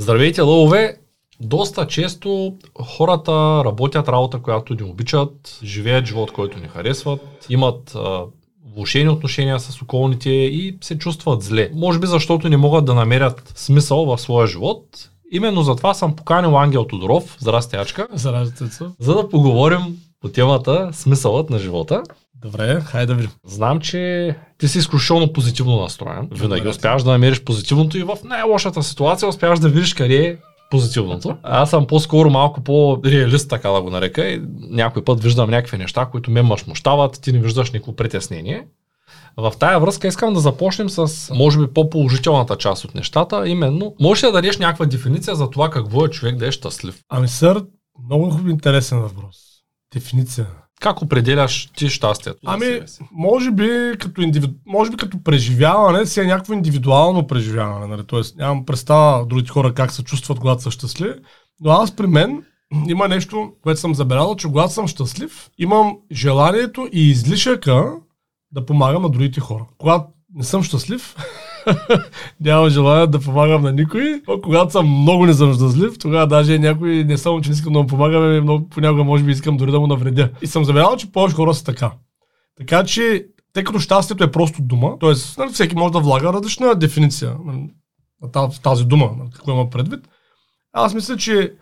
Здравейте, лъвове! Доста често хората работят работа, която ни обичат, живеят живот, който ни харесват, имат а, влушени отношения с околните и се чувстват зле. Може би защото не могат да намерят смисъл в своя живот. Именно затова съм поканил Ангел Тодоров, здрасти Ачка, Зараждате за да поговорим по темата смисълът на живота. Добре, хайде да видим. Знам, че ти си изключително позитивно настроен. Винаги Добре. успяваш да намериш позитивното и в най-лошата ситуация успяваш да видиш къде е позитивното. Аз съм по-скоро малко по-реалист, така да го нарека. И някой път виждам някакви неща, които ме мъжмощават, ти не виждаш никакво притеснение. В тая връзка искам да започнем с, може би, по-положителната част от нещата, именно, можеш ли да дадеш някаква дефиниция за това какво е човек да е щастлив? Ами сър, много интересен въпрос. Дефиниция. Как определяш ти щастието? Ами, може би като, индивид... може би като преживяване си е някакво индивидуално преживяване. Нали? Тоест, нямам представа другите хора как се чувстват, когато са щастливи. Но аз при мен има нещо, което съм забелязал, че когато съм щастлив, имам желанието и излишъка да помагам на другите хора. Когато не съм щастлив, нямам желание да помагам на никой. А когато съм много не съм щастлив, тогава даже някой не само, че не искам да му помагам, ами много, понякога може би искам дори да му навредя. И съм забелязал, че повече хора са така. Така че, тъй като щастието е просто дума, т.е. Нали, всеки може да влага различна дефиниция нали, на тази, дума, нали, какво има предвид. Аз мисля, че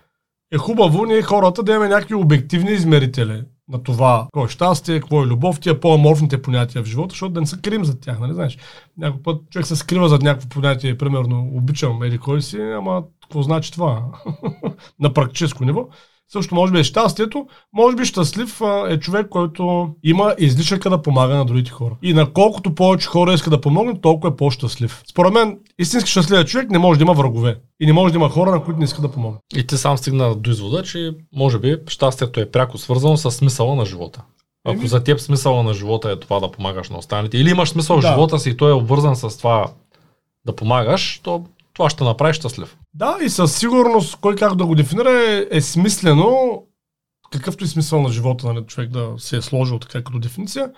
е хубаво ние хората да имаме някакви обективни измерители на това, какво е щастие, какво е любов, тия по-аморфните понятия в живота, защото да не се крием за тях, нали знаеш. Някой път човек се скрива зад някакво понятие, примерно обичам еди кой си, ама какво значи това на практическо ниво. Също може би е щастието, може би щастлив а, е човек, който има излишъка да помага на другите хора. И на колкото повече хора иска да помогне, толкова е по-щастлив. Според мен, истински щастлив човек не може да има врагове. И не може да има хора, на които не иска да помогне. И ти сам стигна до извода, че може би щастието е пряко свързано с смисъла на живота. Ако за теб смисъла на живота е това да помагаш на останалите, или имаш смисъл в Да. живота си и той е обвързан с това да помагаш, то това ще направи щастлив. Да, и със сигурност, кой как да го дефинира е, е смислено, какъвто и смисъл на живота на човек да се е сложил така като дефиниция,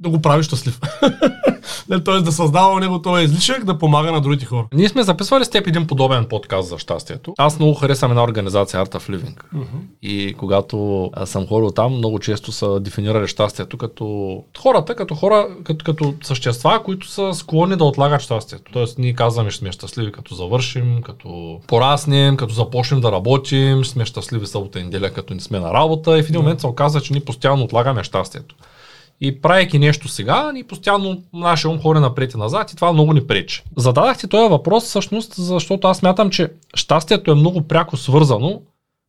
да го прави щастлив. Тоест да създава него този излишък, да помага на другите хора. Ние сме записвали с теб един подобен подкаст за щастието. Аз много харесвам една организация Art of Living. И когато съм ходил там, много често са дефинирали щастието като хората, като хора, като, като същества, които са склонни да отлагат щастието. Тоест, ние казваме, ще сме щастливи като завършим, като пораснем, като започнем да работим, ще сме щастливи събота и неделя, като не сме на работа. И в един момент се оказа, че ние постоянно отлагаме щастието. И правейки нещо сега, ни постоянно нашия ум ходи напред и назад и това много ни пречи. Зададах ти този въпрос всъщност, защото аз мятам, че щастието е много пряко свързано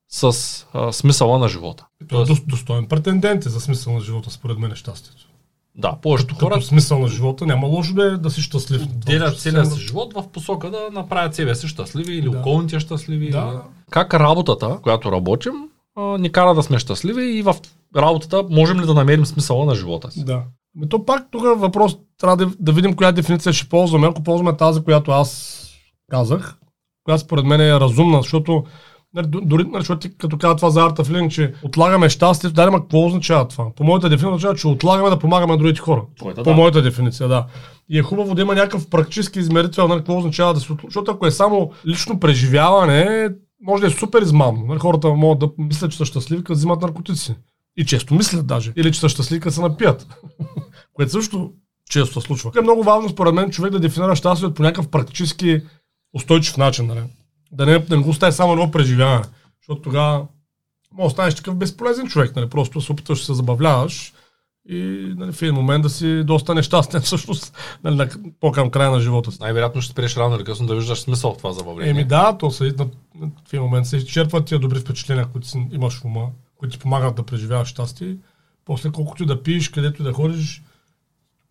с а, смисъла на живота. Той е дос- достоен претендент е за смисъл на живота, според мен е щастието. Да, повечето Като хора смисъл на живота няма лошо да, е да си щастлив. делят целия си живот в посока да направят себе си щастливи или Да. околните щастливи. Да. Или... Как работата, която работим, ни кара да сме щастливи и в работата можем ли да намерим смисъла на живота си. Да. Ами то пак тук е въпрос, трябва да, да видим коя дефиниция ще ползваме. Ако ползваме тази, която аз казах, която според мен е разумна, защото нали, дори, нали, защото ти като казва това за Art of Living, че отлагаме щастието, да, ама какво означава това? По моята дефиниция означава, че отлагаме да помагаме на другите хора. Твоята, По да. моята дефиниция, да. И е хубаво да има някакъв практически измерител, нали, какво означава да се отл- Защото ако е само лично преживяване, може да е супер измамно. Хората могат да мислят, че са щастливи, като взимат наркотици. И често мислят даже. Или че са щастливи, като се напият. Което също често се случва. Е много важно, според мен, човек да дефинира щастието по някакъв практически устойчив начин. Нали? Да не, да не го остави само едно преживяване. Защото тогава може да станеш такъв безполезен човек. Нали? Просто се опитваш да се забавляваш и нали, в един момент да си доста нещастен всъщност нали, на, по-към края на живота си. Най-вероятно ще спреш рано или късно да виждаш смисъл в това забавление. Еми да, то се, на, в един момент се изчерпват тия добри впечатления, които си имаш в ума, които ти помагат да преживяваш щастие. После колкото и да пиеш, където и да ходиш,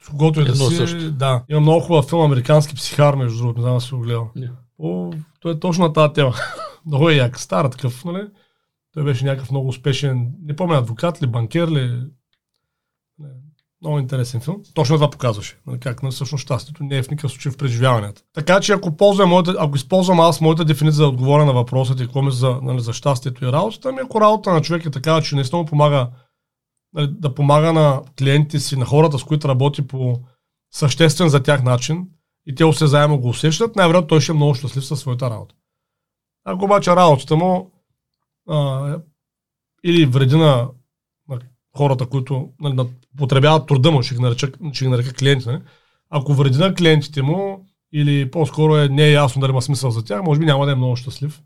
с когото и да си. също. Да. Има много хубав филм, Американски психар, между другото, не знам да си го гледал. Не. О, той е точно на тази тема. много е як, стар такъв, нали? Той беше някакъв много успешен, не помня, адвокат ли, банкер ли. Не, Много интересен филм. Точно това показваше. Нали, как на всъщност щастието не е в никакъв случай в преживяванията. Така че ако, ползвам моята, ако използвам аз моята дефиниция за да отговоря на въпроса ти, какво ми за, нали, за щастието и работата, ами ако работа на човек е такава, че наистина му помага нали, да помага на клиентите си, на хората, с които работи по съществен за тях начин и те осезаемо го усещат, най-вероятно той ще е много щастлив със своята работа. Ако обаче работата му а, или вреди на хората, които на, на, потребяват труда му, ще ги нарека, ще ги нарека клиенти, не? ако вреди на клиентите му или по-скоро е, не е ясно дали има смисъл за тях, може би няма да е много щастлив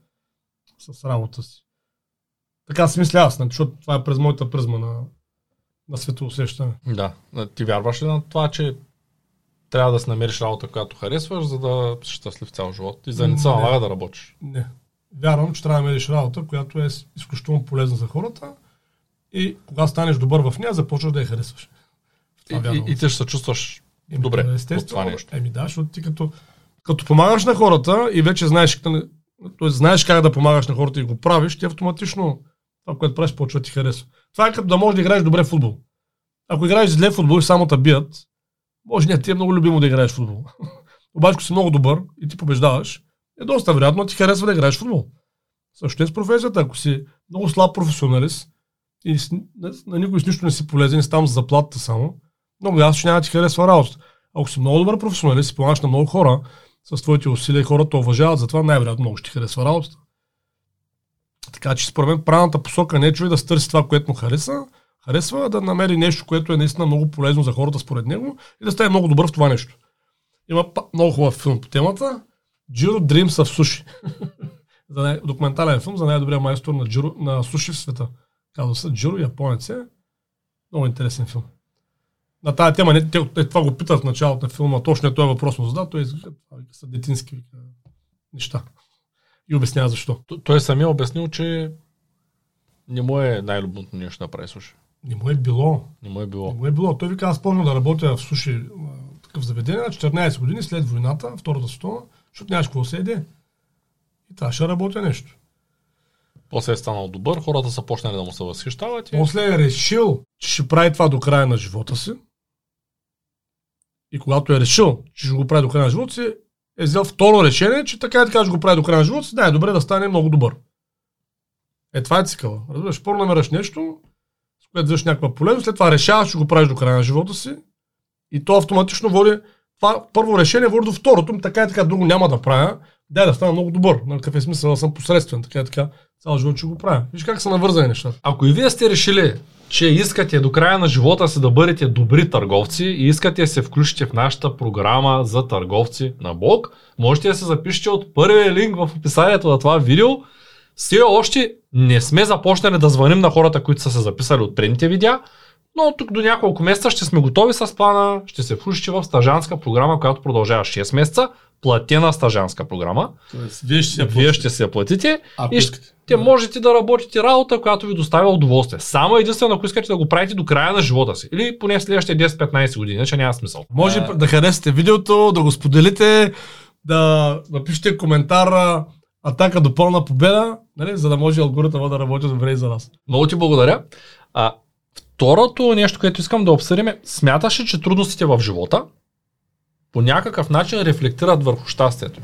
с работа си. Така си мисля аз, защото това е през моята призма на, на светоусещане. Да. Ти вярваш ли на това, че трябва да си намериш работа, която харесваш, за да си щастлив цял живот и за не се налага да работиш? Не. Вярвам, че трябва да намериш работа, която е изключително полезна за хората и когато станеш добър в нея, започваш да я харесваш. И, и, и, ти ще се чувстваш Еми, добре естествено, от това нещо. Еми да, защото ти като, като помагаш на хората и вече знаеш, т.е. знаеш как да помагаш на хората и го правиш, ти автоматично това, което правиш, почва да ти харесва. Това е като да можеш да играеш добре в футбол. Ако играеш зле в футбол и само те бият, може не ти е много любимо да играеш в футбол. Обаче, ако си много добър и ти побеждаваш, е доста вероятно ти харесва да играеш в футбол. Също е с професията. Ако си много слаб професионалист и на, никой с нищо не си полезен, си там за заплатата само, много ясно, че няма да ти харесва работа. Ако си много добър професионалист и помагаш на много хора, с твоите усилия хората уважават, затова най-вероятно много ще ти харесва работата. Така че според мен правилната посока не е човек да стърси това, което му хареса, харесва, да намери нещо, което е наистина много полезно за хората според него и да стане много добър в това нещо. Има много хубав филм по темата. Jiro Dreams за най- документален филм за най-добрия майстор на, джиро, на суши в света. Казва се Джиро, японец е. Много интересен филм. На тази тема, не, те, те, това го питат в началото на филма, точно е този въпрос му задава, той са детински неща. И обяснява защо. Той самия обяснил, че не му е най-любимото нещо да прави суши. Не му е било. Не му е било. Не му е било. Той вика, аз помня да работя в суши такъв заведение на 14 години след войната, втората световна, защото нямаш какво се еде. И трябваше да работя нещо. После е станал добър, хората са почнали да му се възхищават. И... После е решил, че ще прави това до края на живота си. И когато е решил, че ще го прави до края на живота си, е взел второ решение, че така и така ще го прави до края на живота си, да е добре да стане много добър. Е, това е цикъла. Разбираш, първо намераш нещо, с което взеш някаква полезност, след това решаваш, че го правиш до края на живота си и то автоматично води, това първо решение води до второто, така и така друго няма да правя, да да стана много добър. На какъв е смисъл да съм посредствен, така и така цял живот ще го правя. Виж как са навързани нещата. Ако и вие сте решили, че искате до края на живота си да бъдете добри търговци и искате да се включите в нашата програма за търговци на Бог, можете да се запишете от първия линк в описанието на това видео. Все още не сме започнали да звъним на хората, които са се записали от предните видеа, но тук до няколко месеца ще сме готови с плана, ще се включите в стажанска програма, която продължава 6 месеца, платена стажанска програма. Тоест, вие ще, се вие ще се я платите ако и ще да. можете да работите работа, която ви доставя удоволствие. Само единствено, ако искате да го правите до края на живота си. Или поне следващите 10-15 години, че няма смисъл. Може а... да харесате видеото, да го споделите, да напишете коментар атака до пълна победа, нали, за да може алгоритъма да работи добре и за нас. Много ти благодаря. А, второто нещо, което искам да обсъдим е, смяташ ли, че трудностите в живота по някакъв начин рефлектират върху щастието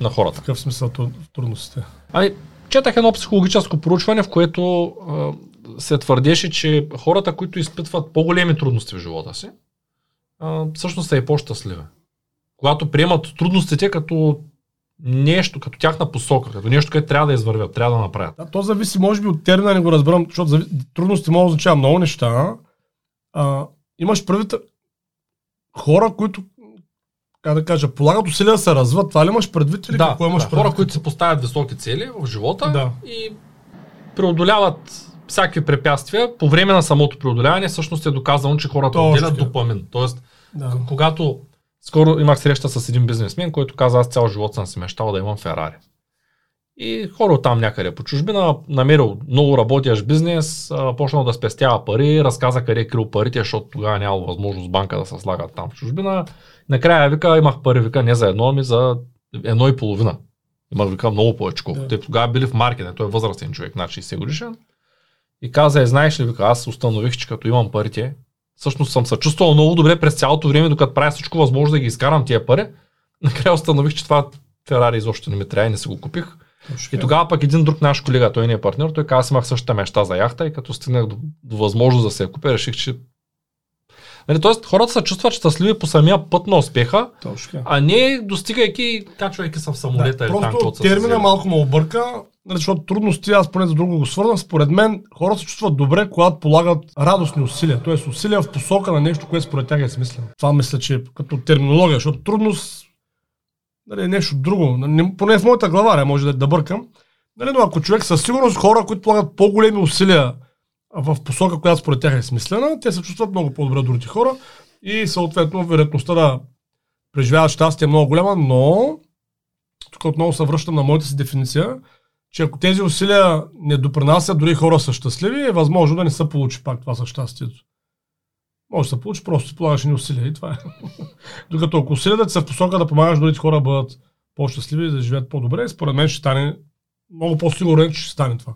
на хората? В какъв смисъл трудностите? Ами, четах едно психологическо проучване, в което а, се твърдеше, че хората, които изпитват по-големи трудности в живота си, а, всъщност са и по-щастливи. Когато приемат трудностите като нещо, като тяхна посока, като нещо, което трябва да извървят, трябва да направят. Да, то зависи, може би, от термина, не го разбирам, защото зави... трудности могат да означава много неща. А, имаш предвид хора, които как да кажа, полагат усилия да се развиват. Това ли имаш предвид или да, какво имаш да, предвид? Хора, които се поставят високи цели в живота да. и преодоляват всякакви препятствия. По време на самото преодоляване всъщност е доказано, че хората отделят допамин. Тоест, да. когато скоро имах среща с един бизнесмен, който каза, аз цял живот съм си мечтал да имам Ферари. И хора там някъде по чужбина, намерил много работящ бизнес, почнал да спестява пари, разказа къде е крил парите, защото тогава нямало възможност банка да се слагат там в чужбина. Накрая вика, имах пари, вика не за едно, ами за едно и половина. Имах вика много повече колко. Те тогава били в маркетинг, той е възрастен човек, над 60 годишен. И каза, е, знаеш ли, вика, аз установих, че като имам парите, всъщност съм се чувствал много добре през цялото време, докато правя всичко възможно да ги изкарам тия пари. Накрая установих, че това Ферари изобщо не ми трябва и не си го купих. И тогава пък един друг наш колега, той не е партньор, той каза, аз имах същата мечта за яхта и като стигнах до, до възможност да се я купя, реших, че Нали, тоест, хората се чувстват щастливи по самия път на успеха, Точно а не достигайки, качвайки се в самолета или там, Просто са термина взели. малко ме обърка, нали, защото трудности, аз поне за друго го свързвам. Според мен хората се чувстват добре, когато полагат радостни усилия. Тоест усилия в посока на нещо, което според тях е смислено. Това мисля, че е като терминология, защото трудност нали, нещо друго. Не- Поне в моята глава, не може да, да бъркам. Нали, но ако човек със сигурност хора, които полагат по-големи усилия в посока, която според тях е смислена, те се чувстват много по-добре от другите хора и съответно вероятността да преживяват щастие е много голяма, но тук отново се връщам на моята си дефиниция, че ако тези усилия не допринасят, дори хора са щастливи, е възможно да не се получи пак това със щастието. Може да се получи, просто полагаш ни усилия и това е. Докато ако усилията са в посока да помагаш другите хора да бъдат по-щастливи и да живеят по-добре, според мен ще стане много по-сигурен, че ще стане това.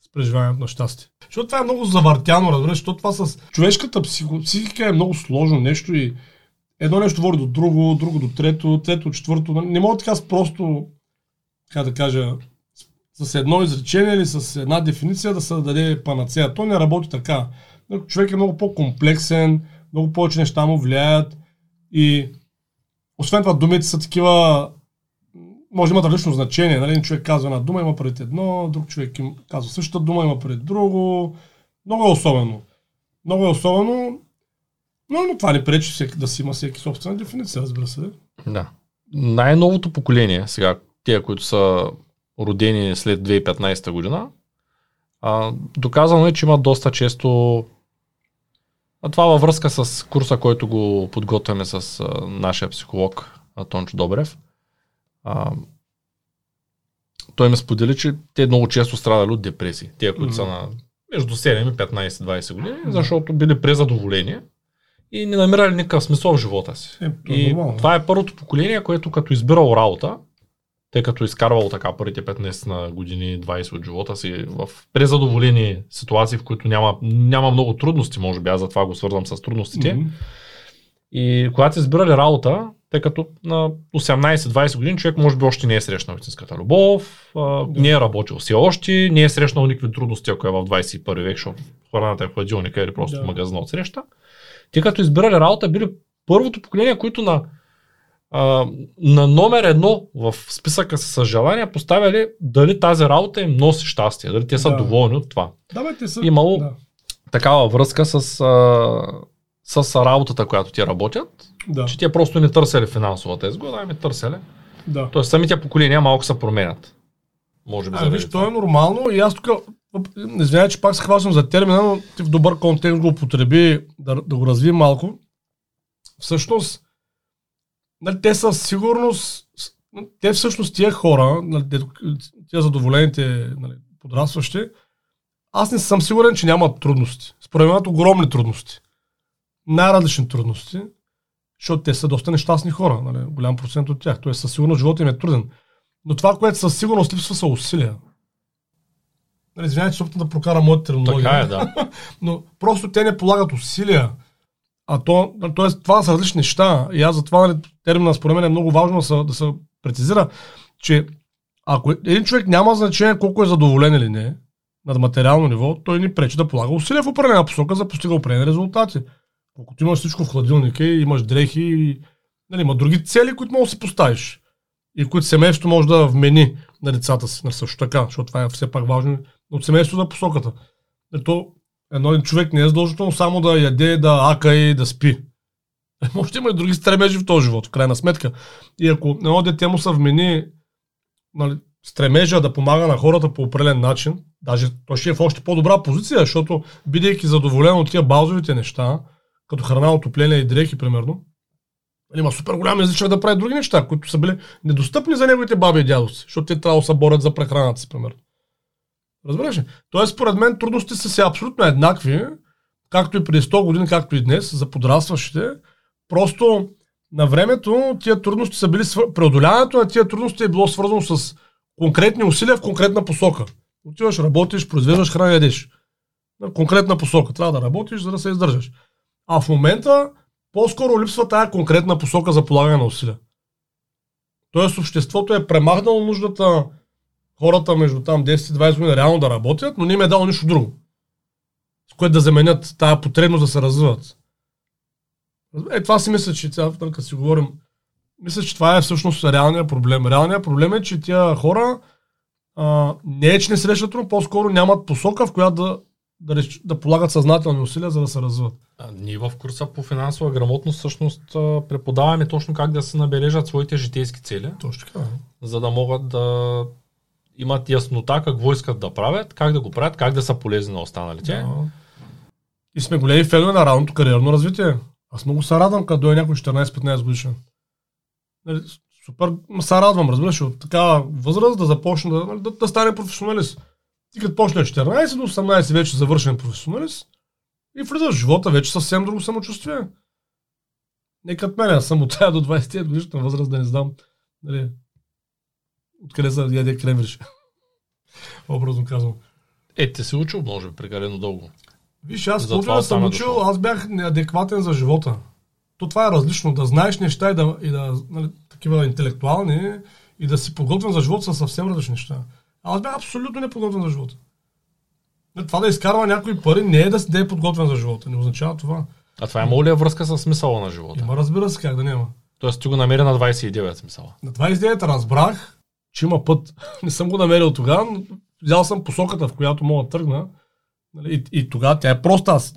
С преживяването на щастие. Защото това е много завъртяно, разбираш, защото това с човешката психо, психика е много сложно нещо и едно нещо води до друго, друго до трето, трето четвърто. Не мога така с просто, как да кажа, с едно изречение или с една дефиниция да се даде панацея. То не работи така. Човек е много по-комплексен, много повече неща му влияят и освен това думите са такива, може да имат различно значение. Нали? Човек казва една дума, има пред едно, друг човек им казва същата дума, има пред друго. Много е особено. Много е особено, но, но това не пречи всеки, да си има всеки собствена дефиниция, разбира се. Да. Най-новото поколение, сега, тия, които са родени след 2015 година, а, доказано е, че имат доста често а това във връзка с курса, който го подготвяме с а, нашия психолог а, Тончо Добрев. А, той ме сподели, че те много често страдали от депресии. Те, които са на между 7 и 15-20 години, защото били презадоволени и не намирали никакъв смисъл в живота си. Е, е И това е първото поколение, което като избирал работа, тъй като изкарвал така първите 15 на години, 20 от живота си в презадоволени ситуации, в които няма, няма много трудности, може би, аз затова го свързвам с трудностите. Мгм. И когато са избирали работа, тъй като на 18-20 години човек може би още не е срещнал истинската любов, а, не е работил все още, не е срещнал никакви трудности, ако е в 21 век, защото храната е в хладилника или просто Да. в магазина от среща. Те като избирали работа, били първото поколение, които на, а, на номер едно в списъка с желания поставяли дали тази работа им носи щастие, дали те са Да. доволни от това. Да, бе, те са... Имало- Да. Такава връзка с, а, с работата, която ти работят, Да. че те просто не търсили финансовата изгода, ами търсили. да. Тоест самите поколения малко се променят. Може би А, виж, това. то е нормално и аз тук, знам, че пак се хващам за термина, но ти в добър контекст го употреби, да, да го развием малко. Всъщност, нали, те със сигурност, те всъщност тия хора, нали, тия задоволените нали, подрастващи, аз не съм сигурен, че нямат трудности. Според мен огромни трудности. Най-различни трудности, защото те са доста нещастни хора, нали, голям процент от тях. Тоест със сигурност живота им е труден. Но това, което със сигурност липсва, са усилия. Нали, Извинявайте, че да прокара моята терминология. Така е, да. Но просто те не полагат усилия. А то, т.е. това са различни неща. И аз затова нали, термина според мен е много важно да се, да се прецизира, че ако един човек няма значение колко е задоволен или не, на материално ниво, той ни пречи да полага усилия в определена посока за да постига определени резултати. Колкото имаш всичко в хладилника и имаш дрехи и нали, има други цели, които можеш да си поставиш и които семейството може да вмени на децата си. Нали, също така, защото това е все пак важно от семейството за посоката. Ето, едно един човек не е задължително само да яде, да ака и да спи. Може да има и други стремежи в този живот, в крайна сметка. И ако едно дете му се вмени нали, стремежа да помага на хората по определен начин, даже той ще е в още по-добра позиция, защото бидейки задоволен от тия базовите неща, като храна, отопление и дрехи, примерно, нали, има супер голям езичък да прави други неща, които са били недостъпни за неговите баби и дядовци, защото те трябва да се борят за прехраната си, примерно. Разбираш ли? Тоест, според мен, трудностите са си абсолютно еднакви, както и преди 100 години, както и днес, за подрастващите. Просто на времето тия трудности са били свър... преодоляването на тия трудности е било свързано с конкретни усилия в конкретна посока. Отиваш, работиш, произвеждаш храна, ядеш. На конкретна посока. Трябва да работиш, за да се издържаш. А в момента по-скоро липсва тая конкретна посока за полагане на усилия. Тоест обществото е премахнало нуждата хората между там 10 и 20 години реално да работят, но не им е дало нищо друго. С което да заменят тая потребност да се развиват. Е, това си мисля, че сега, като си говорим, мисля, че това е всъщност реалният проблем. Реалният проблем е, че тия хора а, не е, че не срещат трудно, по-скоро нямат посока, в която да, да, реш, да полагат съзнателни усилия, за да се развиват. А, ние в курса по финансова грамотност всъщност преподаваме точно как да се набележат своите житейски цели. Точно така. За да могат да имат яснота какво искат да правят, как да го правят, как да са полезни на останалите. Да. И сме големи фенове на равното кариерно развитие. Аз много се радвам, като дойде някой 14-15 годишен. Нали, супер се радвам, разбираш, от такава възраст да започне да, нали, да, да стане професионалист. Ти като почне 14 до 18 вече завършен професионалист и влизаш в живота вече съвсем друго самочувствие. Не като мен, аз съм от тая до 20 годишна възраст, да не знам нали, откъде са яде кремвириш. Образно казвам. Е, те си учил, може би, прекалено дълго. Виж, аз може да съм учил, аз бях неадекватен за живота. То това е различно. Да знаеш неща и да, и да нали, такива интелектуални и да си подготвен за живота са съвсем различни неща. Аз бях абсолютно неподготвен за живота. Това да изкарва някои пари не е да, да е подготвен за живота. Не означава това. А това има ли е връзка с смисъла на живота? Има, разбира се, как да няма. Тоест ти го намери на 29 смисъла. На 29 разбрах, че има път. Не съм го намерил тогава, но взял съм посоката, в която мога да тръгна. Нали, и, и тогава тя е проста. Аз,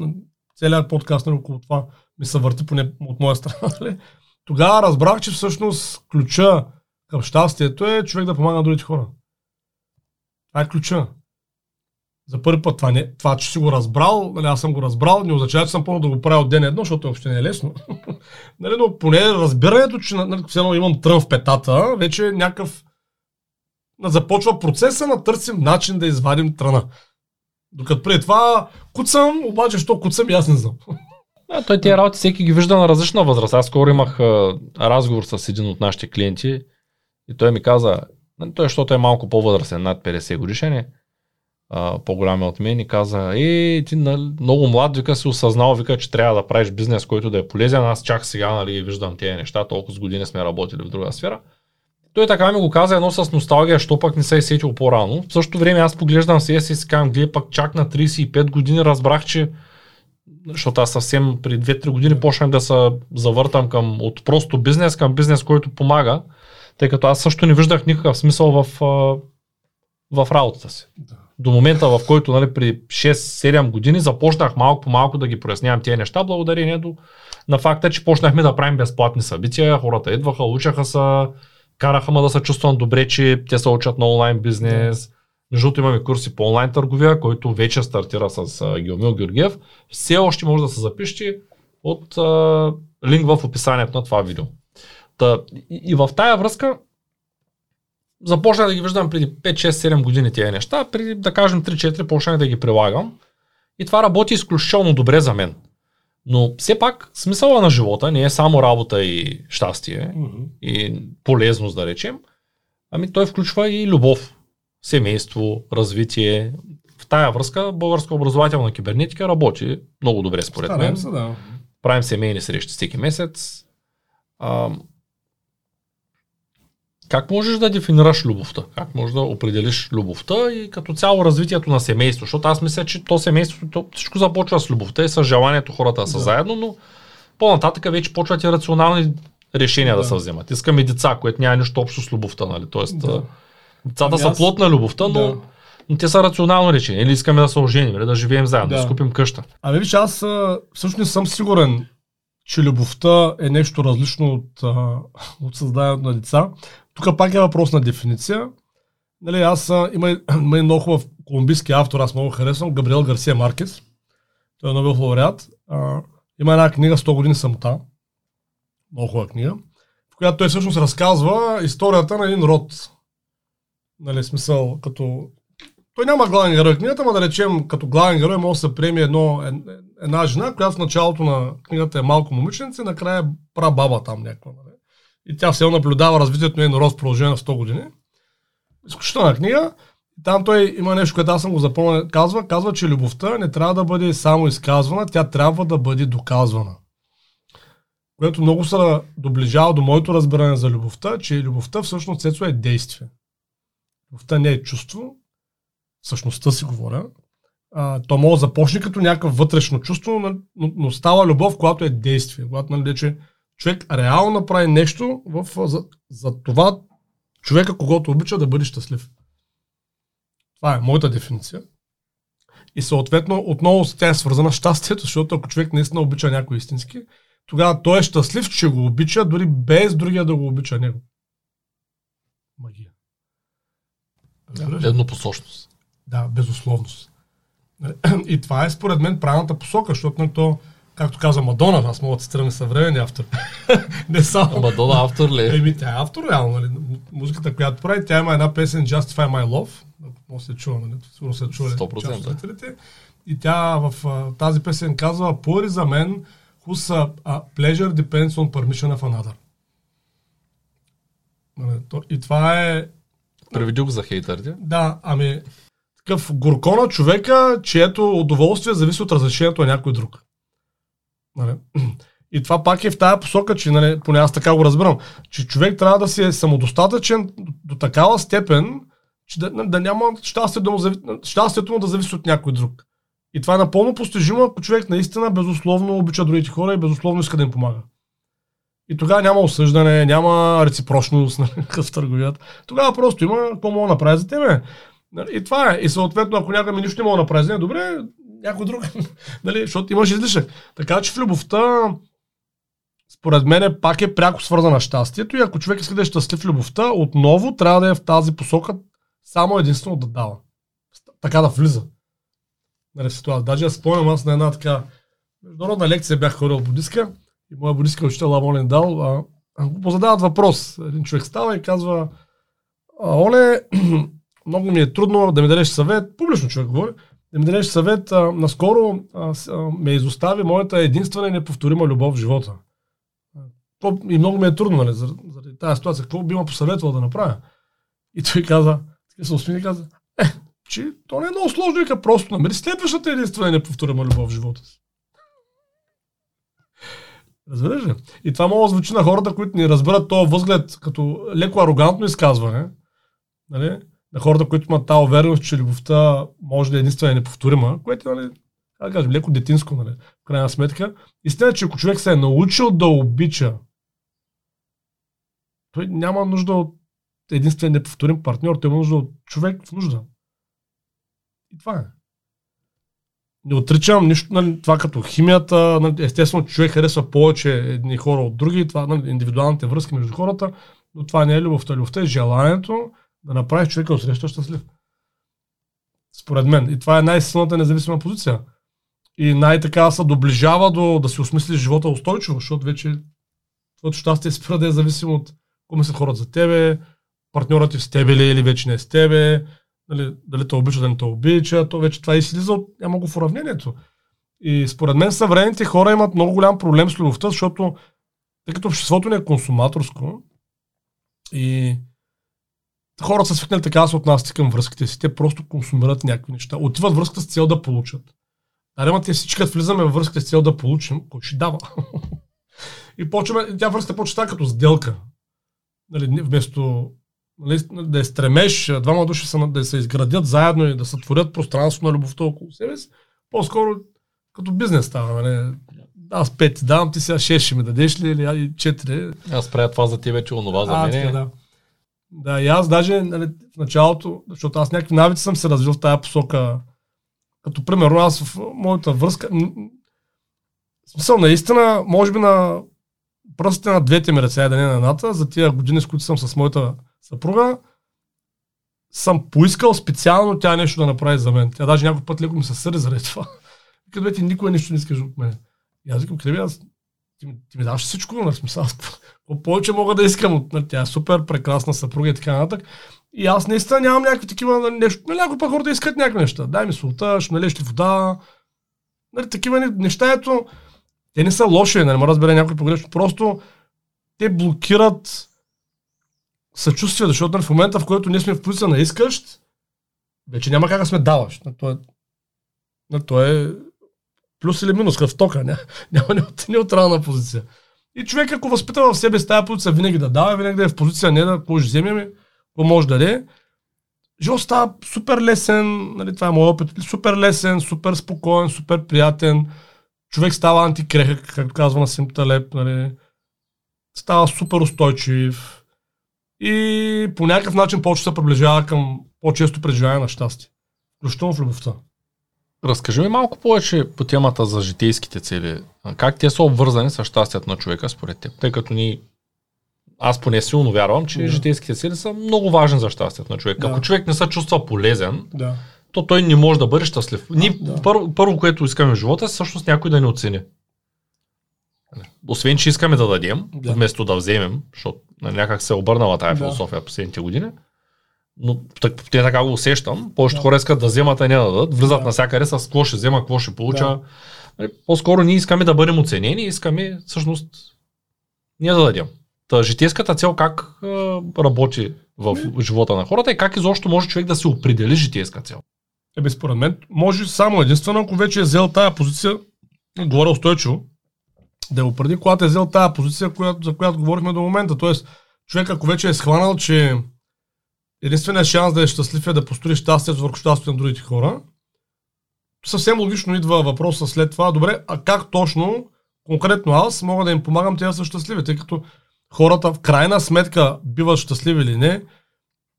целият подкаст нали, около това ми се върти поне от моя страна. Нали. Тогава разбрах, че всъщност ключа към щастието е човек да помага на другите хора. Това е ключа. За първи път това, не, това че си го разбрал, нали, аз съм го разбрал, не означава, че съм помня да го правя от ден едно, защото въобще не е лесно. нали, но поне разбирането, че нали, все имам трън в петата, вече е някакъв започва процеса на търсим начин да извадим тръна. Докато преди това куцам, обаче що куцам, аз не знам. А, той тези работи всеки ги вижда на различна възраст. Аз скоро имах а, разговор с един от нашите клиенти и той ми каза, нали, той защото е малко по-възрастен, над 50 годишен по-голям от мен и каза, е, ти нали, много млад, вика си осъзнал, вика, че трябва да правиш бизнес, който да е полезен. Аз чак сега нали, виждам тези неща, толкова с години сме работили в друга сфера. Той така ми го каза едно с носталгия, що пък не се е сетил по-рано. В същото време аз поглеждам си и си казвам, гледай пък чак на 35 години разбрах, че защото аз съвсем при 2-3 години почнах да се завъртам към, от просто бизнес към бизнес, който помага, тъй като аз също не виждах никакъв смисъл в, в работата си. Да. До момента, в който нали, при 6-7 години започнах малко по малко да ги прояснявам тези неща, благодарение до, на факта, че почнахме да правим безплатни събития, хората идваха, учаха се, караха ма да се чувствам добре, че те се учат на онлайн бизнес. Между другото имаме курси по онлайн търговия, който вече стартира с Геомил Георгиев. Все още може да се запишете от а, линк в описанието на това видео. Та, и, и в тая връзка започнах да ги виждам преди 5-6-7 години тези неща, преди да кажем 3-4 почнах да ги прилагам. И това работи изключително добре за мен. Но все пак смисъла на живота не е само работа и щастие mm-hmm. и полезност да речем, ами той включва и любов, семейство, развитие. В тая връзка българска образователна кибернетика работи много добре според Стараем мен. Се, да. Правим семейни срещи всеки месец. А, как можеш да дефинираш любовта? Как можеш да определиш любовта и като цяло развитието на семейство? Защото аз мисля, че то семейството, то всичко започва с любовта и с желанието хората да са да. заедно, но по-нататък вече почват и рационални решения да, да се вземат. Искаме деца, което няма нищо общо с любовта. Нали? Тоест, да. децата ами са аз... плод на любовта, но, да. но те са рационално решения. Или искаме да се оженим, или да живеем заедно, да, да скупим къща. Ами виж, аз всъщност не съм сигурен, че любовта е нещо различно от, от създаването на деца. Тук пак е въпрос на дефиниция. Нали, аз има, има много хубав колумбийски автор, аз много харесвам, Габриел Гарсия Маркес. Той е Нобел лауреат. има една книга 100 години самота. Много хубава книга. В която той всъщност разказва историята на един род. Нали, смисъл, като... Той няма главен герой в книгата, но да речем, като главен герой може да се приеме едно, една жена, която в началото на книгата е малко момиченце, накрая е прабаба там някаква. И тя все наблюдава развитието на един рост в продължение на 100 години. Изключителна книга. Там той има нещо, което аз съм го запомнил. Казва, казва, че любовта не трябва да бъде само изказвана, тя трябва да бъде доказвана. Което много се доближава до моето разбиране за любовта, че любовта всъщност Цецо е действие. Любовта не е чувство, същността си говоря. а, то може да започне като някакъв вътрешно чувство, но, но става любов, когато е действие. Когато нали, че човек реално направи нещо в, за, за това човека, когато обича да бъде щастлив. Това е моята дефиниция. И съответно, отново тя е свързана с щастието, защото ако човек наистина обича някой истински, тогава той е щастлив, че го обича, дори без другия да го обича него. Магия. Да, еднопосочност. Да, безусловност. И това е според мен правилната посока, защото на то, както каза Мадона, аз мога да цитирам съвременния автор. Не само. Мадона автор ли? Е? Еми, тя е автор, реално. Нали? Музиката, която прави, тя има една песен Justify My Love. Може се чува, нали? Сигурно се чува. 100%. И тя в тази песен казва is a man whose uh, pleasure depends on permission of another. Нали? И това е... Преведи го за хейтърите. Да, ами такъв горко на човека, чието удоволствие зависи от разрешението на някой друг. Нали? И това пак е в тази посока, че нали, поне аз така го разбирам, че човек трябва да си е самодостатъчен до такава степен, че да, да няма щастието, да му, щастието му да зависи от някой друг. И това е напълно постижимо, ако човек наистина безусловно обича другите хора и безусловно иска да им помага. И тогава няма осъждане, няма реципрочност нали, в търговията. Тогава просто има какво мога да направи за тебе. Нали, и това е. И съответно, ако някой ми нищо не мога да направи, добре, някой друг, нали, защото имаш излишък. Така че в любовта, според мен, пак е пряко свързана щастието и ако човек иска да е щастлив в любовта, отново трябва да е в тази посока само единствено да дава. Така да влиза. Нали, ситуация. Даже аз спомням аз на една така международна лекция бях ходил в будистка и моя будистка учител Ламолен дал, а, го позадават въпрос. Един човек става и казва, Оле, много ми е трудно да ми дадеш съвет, публично човек говори, да ми дадеш съвет, а, наскоро а, а, ме изостави моята единствена и неповторима любов в живота. И много ми е трудно, нали, заради, тази ситуация. Какво би ме посъветвал да направя? И той каза, така се усмини и каза, е, че то не е много сложно, вика просто намери следващата единствена и неповторима любов в живота си. Разбираш ли? И това мога да звучи на хората, които ни разберат този възглед като леко арогантно изказване. Нали? На хората, които имат тази увереност, че любовта може да е единствена и неповторима, което е, нали, да кажем, леко детинско, нали, в крайна сметка. Истина е, че ако човек се е научил да обича, той няма нужда от единствен неповторим партньор, той има нужда от човек в нужда. И това е. Не отричам нищо, нали, това като химията, нали, естествено човек харесва повече едни хора от други, това нали, индивидуалните връзки между хората, но това не е любовта. Любовта е желанието да направиш човека от среща щастлив. Според мен. И това е най-силната независима позиция. И най-така се доближава до да си осмислиш живота устойчиво, защото вече твоето щастие спира да е зависимо от кому са хората за тебе, партньорът ти с тебе ли или вече не е с тебе, дали, дали те обича, дали не те обича, то вече това излиза от, няма го в уравнението. И според мен съвременните хора имат много голям проблем с любовта, защото тъй като обществото не е консуматорско и хората са свикнали така да се отнасят към връзките си. Те просто консумират някакви неща. Отиват връзката с цел да получат. Арема те всички, като влизаме в връзката с цел да получим, кой ще дава? и почваме, тя връзката почва като сделка. Нали, вместо нали, да е стремеш двама души са, да се изградят заедно и да сътворят пространство на любовта около себе си, по-скоро като бизнес става. Нали. Аз пет ти давам, ти сега шест ще ми дадеш ли или четири. Аз правя това за ти вече, онова за мен. Да. Да, и аз даже нали, в началото, защото аз някакви навици съм се развил в тази посока. Като примерно аз в моята връзка, в смисъл наистина, може би на пръстите на двете ми ръце, да не на едната, за тия години, с които съм с моята съпруга, съм поискал специално тя нещо да направи за мен. Тя даже някой път леко ми се сърди заради това. Като ти никога нищо не искаш от мен. И аз викам, къде аз ти, ти ми даваш всичко, на смисъл, какво повече мога да искам от нали, тя е супер прекрасна съпруга и така нататък. И аз наистина нямам някакви такива нали, нещо. Нали, някои пък хората искат някакви неща. Дай ми солта, ще налеш ли вода. Нали, такива неща, ето, те не са лоши, нали, ме разбере някой погрешно. Просто те блокират съчувствие, защото нали, в момента, в който ние сме в позиция на искащ, вече няма как да сме даващ. Нали, то е, нали, то е плюс или минус, в тока, няма, няма неутрална позиция. И човек, ако възпита в себе с тази позиция, винаги да дава, винаги да е в позиция не да ще вземе, какво може да даде, живот става супер лесен, нали, това е моят опит, супер лесен, супер спокоен, супер приятен. Човек става антикрехък, както казва на Сим Талеп, нали, става супер устойчив и по някакъв начин почва се приближава към по-често преживяване на щастие. Включително в любовта. Разкажи ми малко повече по темата за житейските цели. Как те са обвързани с щастието на човека според теб? Тъй като ни аз поне силно вярвам, че Да. житейските цели са много важни за щастието на човек. Да. Ако човек не се чувства полезен, Да. то той не може да бъде щастлив. Ние, Да. първо, първо, което искаме в живота, е всъщност някой да ни оцени. Освен, че искаме да дадем, Да. вместо да вземем, защото някак се е обърнала тая Да. философия последните години, но так, те така го усещам. Повечето Да. хора искат да вземат, а не да дадат. Влизат Да. навсякъде с какво ще взема, какво ще получа. Да. Нали, По-скоро ние искаме да бъдем оценени, искаме всъщност ние да дадем. Та житейската цел как а, работи в живота на хората и как изобщо може човек да се определи житейска цел? Ебе, според мен, може само единствено, ако вече е взел тая позиция, говоря устойчиво, да я опреди, когато е взел тая позиция, която, за която говорихме до момента. Тоест, човек, ако вече е схванал, че единственият шанс да е щастлив е да построи щастието върху щастието на другите хора, съвсем логично идва въпроса след това, добре, а как точно, конкретно аз, мога да им помагам те да са щастливи, тъй като хората в крайна сметка биват щастливи или не,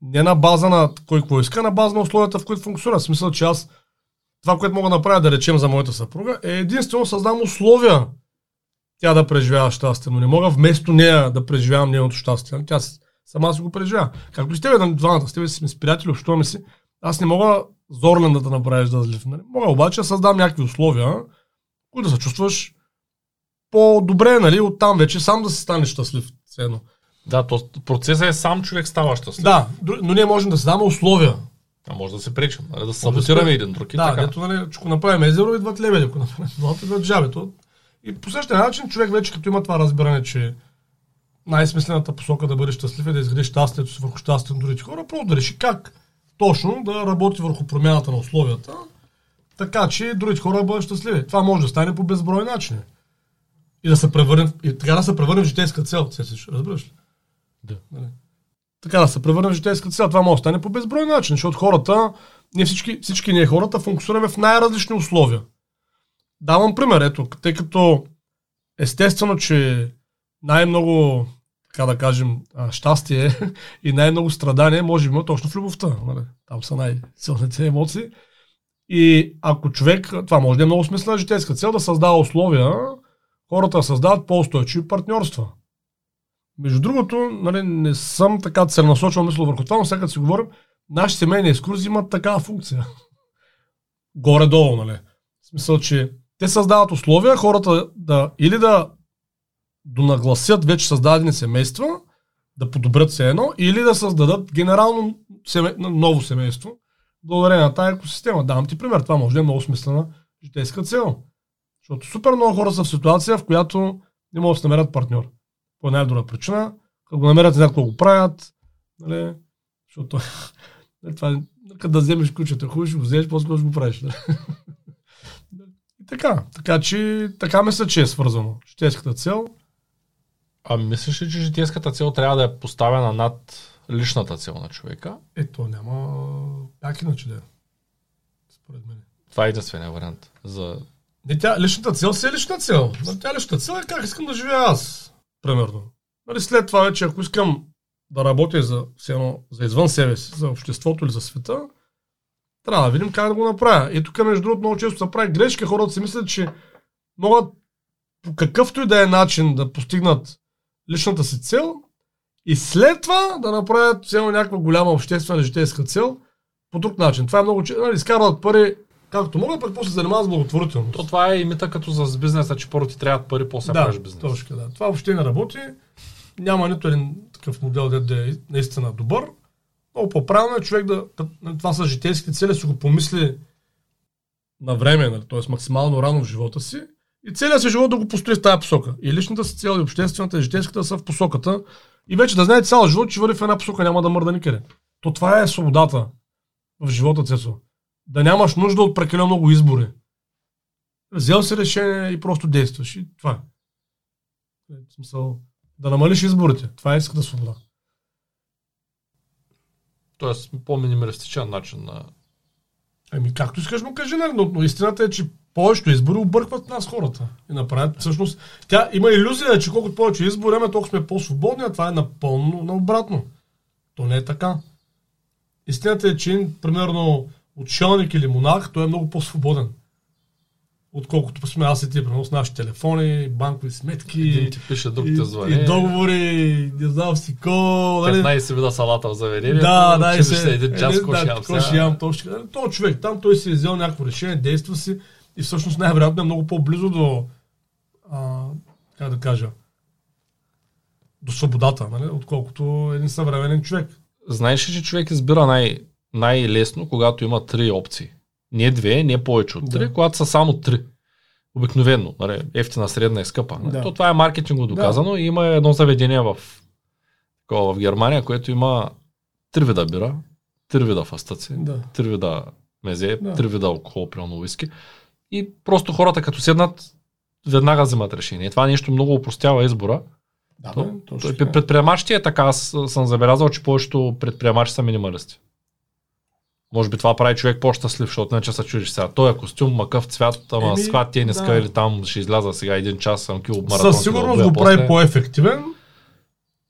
не на база на кой какво иска, на база на условията, в които функционира. В смисъл, че аз това, което мога да направя, да речем за моята съпруга, е единствено създам условия тя да преживява щастие, но не мога вместо нея да преживявам нейното щастие. Тя сама си го преживява. Както и с тебе, двамата, с тебе сме с приятели, общуваме си. Аз не мога зорлен да направиш да злив. Нали? Мога обаче да създам някакви условия, които да се чувстваш по-добре, нали, оттам вече сам да се станеш щастлив. едно. Да, то процесът е сам човек става щастлив. Да, но ние можем да създаваме условия. А може да се пречим, нали, да да саботираме се- един друг и да, така. дето, нали, ако направим езеро, идват лебеди, ако направим злато, идват жаби. То... И по същия начин човек вече като има това разбиране, че най-смислената посока да бъде щастлив е да изгради щастието си върху щастието на другите хора, просто да реши как точно да работи върху промяната на условията, така че другите хора да бъдат щастливи. Това може да стане по безброй начини. И да се превърне, и така да се превърне в житейска цел, сещаш, разбираш ли? Да. Нали? Така да се превърне в житейска цел. Това може да стане по безброй начин, защото хората, ние всички, всички ние хората функционираме в най-различни условия. Давам пример, ето, тъй като естествено, че най-много, така да кажем, щастие и най-много страдание може би има точно в любовта. Нали? Там са най-силните емоции. И ако човек, това може да е много смислена житейска цел, да създава условия, хората да създават по-устойчиви партньорства. Между другото, нали, не съм така целенасочен мисъл върху това, но сега като си говорим, наши семейни екскурзии имат такава функция. Горе-долу, нали. В смисъл, че те създават условия хората да или да донагласят вече създадени семейства, да подобрят се едно, или да създадат генерално семе... ново семейство, благодарение на тази екосистема. Давам ти пример, това може да е много смислена житейска цел. Защото супер много хора са в ситуация, в която не могат да се намерят партньор. По една или друга причина. Като го намерят, някакво го правят. Нали? Защото нали, това е, като да вземеш ключето, хубаво ще го вземеш, после ще го правиш. Нали? Така. Така че, така мисля, че е свързано. Житейската цел. А мислиш ли, че житейската цел трябва да е поставена над личната цел на човека? Ето, няма как иначе да е. Според мен. Това е единствения вариант. За... Не, тя, личната цел си е лична цел. Нали, тя личната цел е как искам да живея аз. Примерно. Нали, след това вече, ако искам да работя за, едно, за извън себе си, за обществото или за света, трябва да видим как да го направя. И тук, между другото, много често се прави грешка. Хората си мислят, че могат по какъвто и да е начин да постигнат личната си цел и след това да направят цяло някаква голяма обществена житейска цел по друг начин. Това е много често. Нали, изкарват пари както могат, пък после се занимават с благотворителност. То това е и мита като за бизнеса, че първо ти трябват пари, после да, правиш бизнес. точно, да. Това въобще не работи. Няма нито един такъв модел, да е наистина добър. Много по-правилно е човек да, да това са житейските цели, си го помисли на време, нали, т.е. максимално рано в живота си и целият си живот да го построи в тази посока. И личната си цел, и обществената, и житейската са в посоката. И вече да знае цял живот, че върви в една посока, няма да мърда никъде. То това е свободата в живота, Цецо. Да нямаш нужда от прекалено много избори. Взел си решение и просто действаш. И това е. Смисъл, да намалиш изборите. Това е иската свобода. Тоест по-минималистичен начин на... Ами както искаш му кажи, нали, но истината е, че повечето избори объркват нас хората. И направят, всъщност, тя има иллюзия, че колкото повече избори имаме, толкова сме по-свободни, а това е напълно наобратно. То не е така. Истината е, че примерно отшелник или монах, той е много по-свободен. Отколкото сме аз и ти, примерно с наши телефони, банкови сметки. Един ти пише, друг те звъни. и договори, не знам си ко. нали? 15 вида салата в заведението. Да, да, и се, един час, е, да, ще ям какво ще сега. ям, то ще... То човек там, той си е взел някакво решение, действа си и всъщност най-вероятно е много по-близо до, а, как да кажа, до свободата, нали? отколкото един съвременен човек. Знаеш ли, че човек избира най- най-лесно, когато има три опции? Не две, не повече от три, Да. когато са само три. Обикновено, нали, ефтина, средна и скъпа. нали. Да. То това е маркетинго доказано и има едно заведение в, такова, в Германия, което има три вида бира, три вида фастъци, Да. три вида мезе, Да. три вида алкохол, примерно уиски. И просто хората като седнат, веднага вземат решение. Това нещо много упростява избора. Да, То, бе, точно при предприемачите е така, аз съм забелязал, че повечето предприемачи са минималисти. Може би това прави човек по-щастлив, защото иначе се чудиш сега. Той е костюм, макъв цвят, ама Еми, с каква тениска да. или там ще изляза сега един час, съм кил маратон. Със сигурност го прави после. по-ефективен.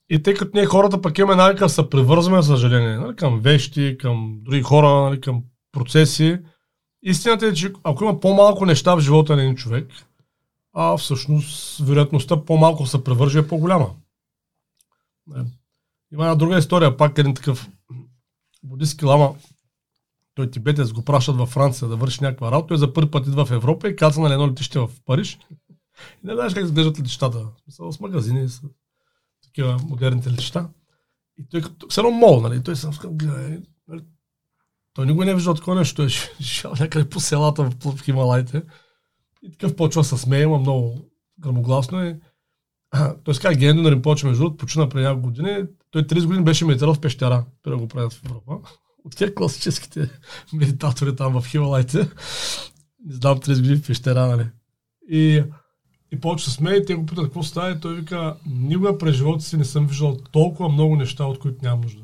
И тъй като ние хората пък имаме навика да се привързваме, за съжаление, нали, към вещи, към други хора, нали, към процеси. Истината е, че ако има по-малко неща в живота на един човек, а всъщност вероятността по-малко се превърже е по-голяма. Не. Има една друга история, пак един такъв будистки лама, той тибетец го пращат във Франция да върши някаква работа, той за първи път идва в Европа и каза на едно летище в Париж. И не знаеш как изглеждат летищата. С магазини, с такива модерните летища. И той като, все мол, нали? Той съм нали? Той никога не е виждал такова нещо. Той е шел някъде по селата в, Хималайте. И такъв почва да се смее, има много грамогласно. А, той се казва Гендо на Римпоче, между другото, почина преди няколко години. Той 30 години беше медитирал в пещера, преди да го правят в Европа. От тях класическите медитатори там в Хималайте. Не знам, 30 години в пещера, нали? И, и повече смее, и те го питат какво става той вика, никога през живота си не съм виждал толкова много неща, от които нямам нужда.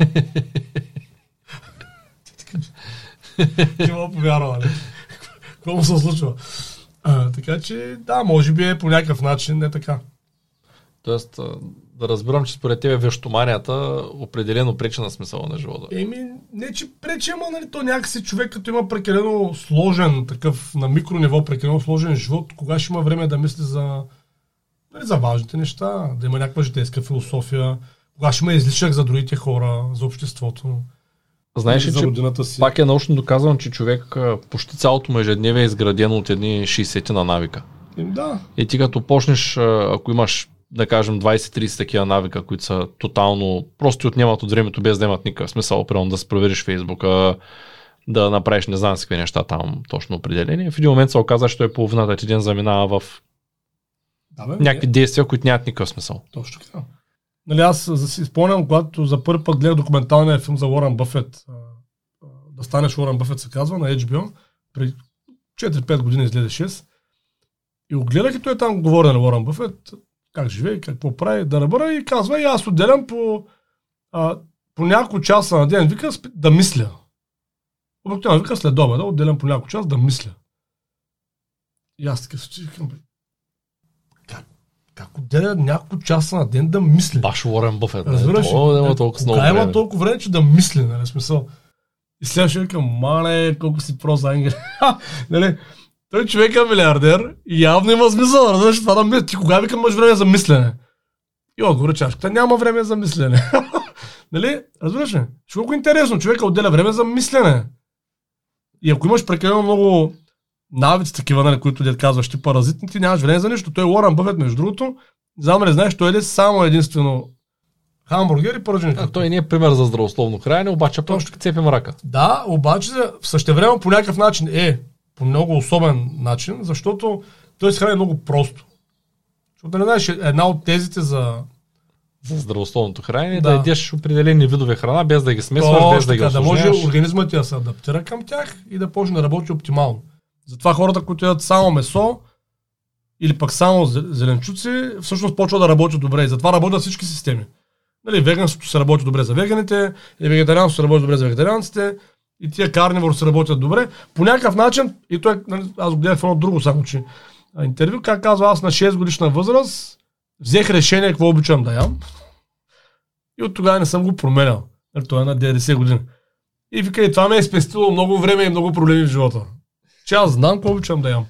Не мога повярва, нали? Какво му се случва? А, така че, да, може би е по някакъв начин не така. Тоест, да разбирам, че според тебе вещоманията определено пречи на смисъла на живота. Еми, не че пречи, ама нали, то някакси човек, като има прекалено сложен, такъв на микрониво, прекалено сложен живот, кога ще има време да мисли за, нали, за важните неща, да има някаква житейска философия, кога ще има излишък за другите хора, за обществото, Знаеш ли, че родината си. пак е научно доказано, че човек почти цялото му ежедневие е изградено от едни 60 на навика. Им, да, И ти като почнеш, ако имаш, да кажем, 20-30 такива навика, които са тотално, просто отнемат от времето без да имат никакъв смисъл, примерно да се провериш Фейсбука, да направиш не знам си какви неща там точно определени. В един момент се оказа, че той половината ти ден заминава в да бе, някакви действия, които нямат никакъв смисъл. Точно така. Нали, аз си спомням, когато за първи път гледах документалния филм за Уорън Бъфет, да станеш Уорън Бъфет се казва, на HBO, преди 4-5 години излезе 6. И го гледах и той там говори на Уорън Бъфет, как живее, какво прави, да ръбъра и казва, и аз отделям по, а, по няколко часа на ден, вика, да мисля. Обикновено вика след обеда, отделям по няколко часа да мисля. И аз така се викам, как отделя няколко часа на ден да мисля? Баш Уорен Бъфет. Разбираш ли? О, няма толкова много Кога има толкова време, че да мисли, нали, смисъл. И следващия викам, мале, колко си про за ангел. нали, той човек е милиардер и явно има смисъл, разбираш, това да мисли. Ти кога викам, имаш време за мислене? И отговор чашката, няма време за мислене. нали, разбираш ли? Ще колко интересно, човека отделя време за мислене. И ако имаш прекалено много навици такива, нали, които дед казваш, ти паразитни, ти нямаш време за нищо. Той е Уорън Бъфет, между другото, не знам ли знаеш, той е само единствено хамбургер и пържени. А, той не е пример за здравословно хранене, обаче пък ще цепим рака. Да, обаче в същевременно по някакъв начин е, по много особен начин, защото той се храни много просто. Защото не знаеш, една от тезите за За здравословното хранене, да. Да. ядеш определени видове храна, без да ги смесваш, без да ги така, да може осложняваш. организмът ти да се адаптира към тях и да почне да работи оптимално. Затова хората, които ядат само месо или пък само зе- зеленчуци, всъщност почват да работят добре. И затова работят всички системи. Нали, веганството се работи добре за веганите, и вегетарианството се работи добре за вегетарианците, и тия карнивор се работят добре. По някакъв начин, и той, нали, аз го гледах в едно друго, само че интервю, как казва, аз на 6 годишна възраст взех решение какво обичам да ям. И от тогава не съм го променял. Нали, той е на 90 години. И вика, и това ме е спестило много време и много проблеми в живота. Че аз знам какво обичам да ям.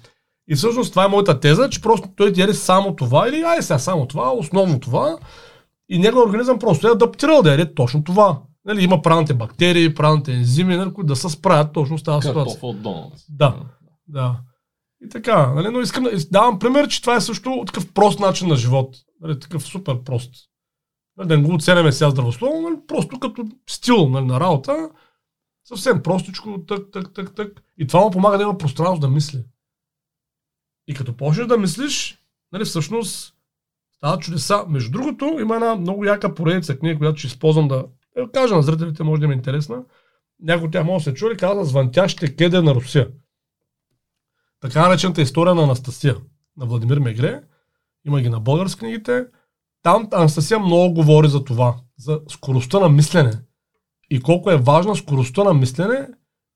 И всъщност това е моята теза, че просто той ти яде само това или ай сега само това, основно това. И неговият организъм просто е адаптирал да яде точно това. Нали, има правилните бактерии, правилните ензими, нали, които да се справят точно с тази ситуация. от Доналдс. Да, да. И така, нали, но искам да давам пример, че това е също такъв прост начин на живот. Нали, такъв супер прост. Нали, да не го оценяме сега здравословно, нали, просто като стил нали, на работа. Съвсем простичко, тък, тък, тък, тък. И това му помага да има пространство да мисли. И като почнеш да мислиш, нали, всъщност стават чудеса. Между другото, има една много яка поредица книга, която ще използвам да е, кажа на зрителите, може да им е интересна. Някой от тях може да се чули, казва Звънтящите кеде на Русия. Така наречената история на Анастасия, на Владимир Мегре. Има ги на български книгите. Там Анастасия много говори за това, за скоростта на мислене. И колко е важна скоростта на мислене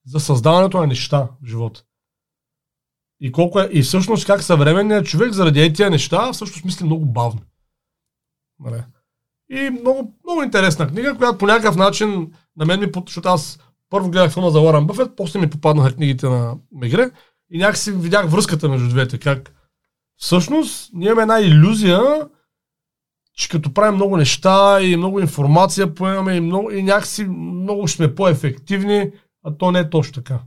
за създаването на неща в живота. И, колко е, и всъщност как съвременният човек заради тези неща всъщност мисли много бавно. Нали? И много, много интересна книга, която по някакъв начин на мен ми, защото аз първо гледах филма за Уорън Бъфет, после ми попаднаха книгите на Мегре и някакси видях връзката между двете, как всъщност ние имаме една иллюзия, че като правим много неща и много информация поемаме и, много, и някакси много ще сме по-ефективни, а то не е точно така.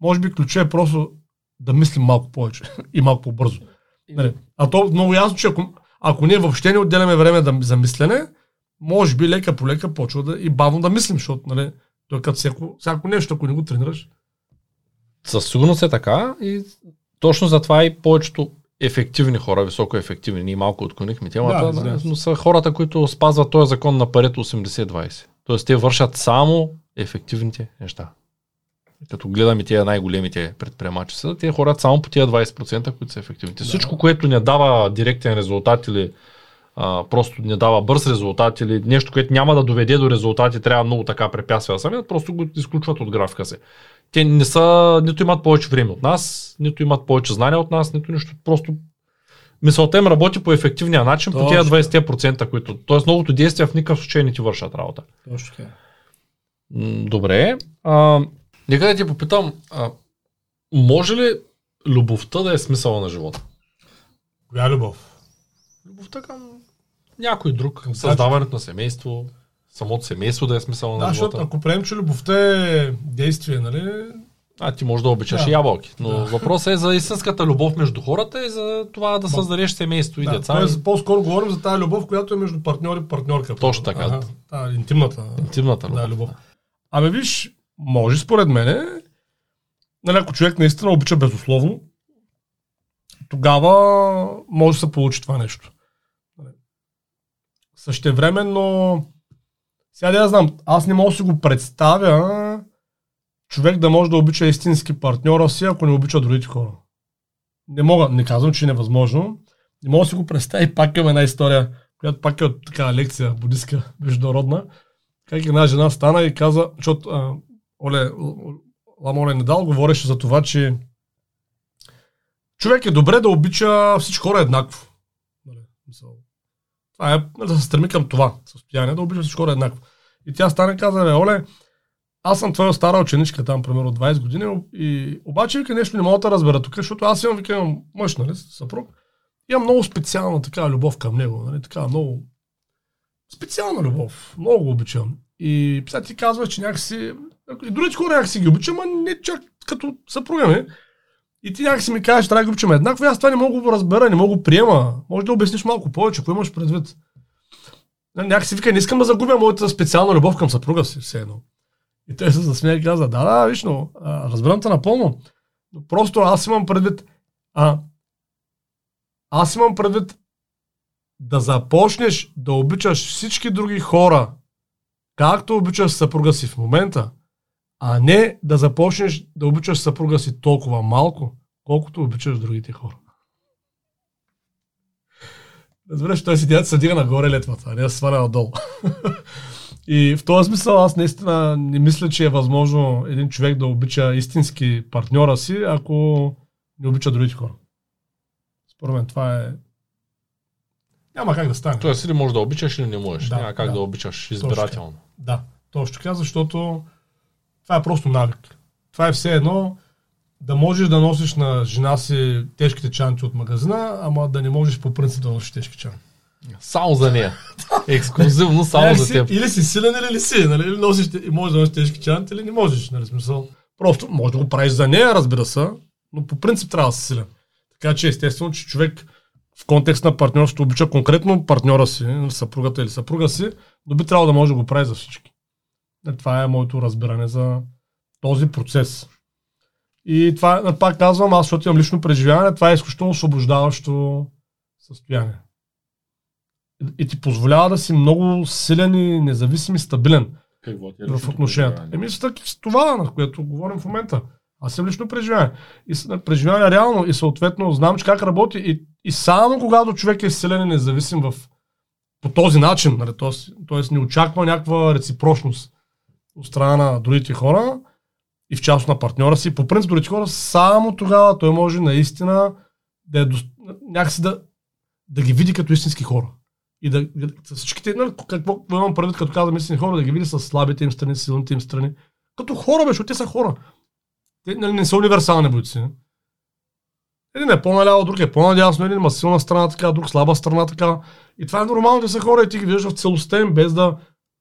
Може би ключът е просто да мислим малко повече и малко по-бързо. Нали? А то много ясно, че ако, ако ние въобще не отделяме време да, за мислене, може би лека по лека почва да, и бавно да мислим, защото нали, той като всяко, всяко нещо, ако не го тренираш. Със сигурност е така и точно затова и повечето ефективни хора, високо ефективни, ние малко отклонихме темата, да, да, но са хората, които спазват този закон на парето 80-20. Тоест те вършат само ефективните неща като гледаме тия най-големите предприемачи са, те хората само по тия 20%, които са ефективните. Да. Всичко, което не дава директен резултат или а, просто не дава бърз резултат или нещо, което няма да доведе до резултати, трябва много така препятствия самият, просто го изключват от графика си. Те не са, нито имат повече време от нас, нито имат повече знания от нас, нито нищо. Просто мисълта им работи по ефективния начин, Точно. по тия 20%, които. Тоест многото действия в никакъв случай не ти вършат работа. Точно така. Добре. А, Нека да ти попитам, а, може ли любовта да е смисъла на живота? Коя любов? Любовта към някой друг, към създаването на семейство, самото семейство да е смисъла да, на живота. Защото ако приемем, че любовта е действие, нали? А, ти можеш да обичаш да. ябълки. Но да. въпросът е за истинската любов между хората и за това да създадеш семейство и да, деца. Тоест, по-скоро говорим за тази любов, която е между партньор и партньорка. Точно така. Ага, та, интимната. Интимната любов. Да, любов. Абе виж, може според мен, нали, ако човек наистина обича безусловно, тогава може да се получи това нещо. Същевременно, сега да я знам, аз не мога да си го представя човек да може да обича истински партньора си, ако не обича другите хора. Не мога, не казвам, че е невъзможно. Не мога да си го представя и пак имам една история, която пак е от такава лекция будистка, международна. Как една жена стана и каза, защото Оле, Лама Недал говореше за това, че човек е добре да обича всички хора еднакво. Това е да се стреми към това състояние, да обича хора еднакво. И тя стане и каза, Оле, аз съм твоя стара ученичка там, примерно 20 години, и обаче вика нещо не мога да разбера тук, защото аз имам, вика, мъж, нали, съпруг, имам много специална такава любов към него, нали, така много специална любов, много го обичам. И сега ти казваш, че някакси и другите хора някакси ги обичам, а не чак като съпруга ми. И ти някакси ми кажеш, трябва да ги еднакво, аз това не мога да го разбера, не мога да приема. Може да обясниш малко повече, ако имаш предвид. Някакси вика, не искам да загубя моята специална любов към съпруга си, все едно. И той се засмя и каза, да, да, виж, но разбирам те напълно. Но просто аз имам предвид, а, аз имам предвид да започнеш да обичаш всички други хора, както обичаш съпруга си в момента, а не да започнеш да обичаш съпруга си толкова малко, колкото обичаш другите хора. Разбираш, той си се дига нагоре летвата, а не да се сваля надолу. И в този смисъл аз наистина не мисля, че е възможно един човек да обича истински партньора си, ако не обича другите хора. Според мен това е... Няма как да стане. Тоест или можеш да обичаш или не можеш. Да, Няма как да. да, обичаш избирателно. Да, точно така, защото това е просто навик. Това е все едно да можеш да носиш на жена си тежките чанти от магазина, ама да не можеш по принцип да носиш тежки чанти. Само за нея. Ексклюзивно само Или за си- теб. Или си силен, или си. Нали? Или носиш, и можеш да носиш тежки чанти, или не можеш. Нали? Смисъл. Просто може да го правиш за нея, разбира се, но по принцип трябва да си силен. Така че естествено, че човек в контекст на партньорството обича конкретно партньора си, нали, съпругата или съпруга си, но би трябвало да може да го прави за всички. Е, Това е моето разбиране за този процес. И това, е, пак казвам, аз защото имам лично преживяване, това е изключително освобождаващо състояние. И- И ти позволява да си много силен и независим и стабилен Какво ти е в отношенията. Еми с това, на което говорим в момента. Аз съм лично преживяване. И преживяване реално и съответно знам, че как работи. И, и само когато човек е силен и независим в, по този начин, нали, т.е. не очаква някаква реципрочност от страна на другите хора и в част на партньора си, по принцип другите хора, само тогава той може наистина да е дост... някакси да, да ги види като истински хора. И да, с всичките, нали, какво имам предвид, като казвам истински хора, да ги види с слабите им страни, силните им страни. Като хора, бе, защото те са хора. Те нали, не са универсални бойци. Един е по-наляво, друг е по-надясно, един има силна страна така, друг слаба страна така. И това е нормално, те са хора и ти ги виждаш в целостта им, без да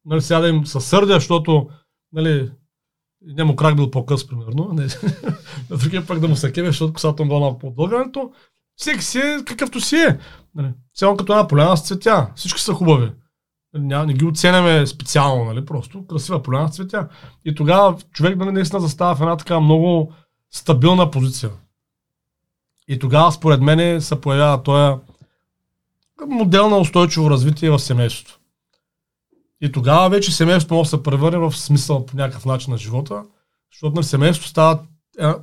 нали, сега да им се сърдя, защото нали, няма крак бил по-къс, примерно. Не. На другия пък да му се кеве, защото косата му била малко по-дълга. Всеки си е какъвто си е. Нали. Цяло като една поляна с цветя. Всички са хубави. Нали, Няма, не ги оценяме специално, нали? просто красива поляна с цветя. И тогава човек нали, наистина застава в една така много стабилна позиция. И тогава, според мен, се появява този модел на устойчиво развитие в семейството. И тогава вече семейството може да се превърне в смисъл по някакъв начин на живота, защото на семейството става,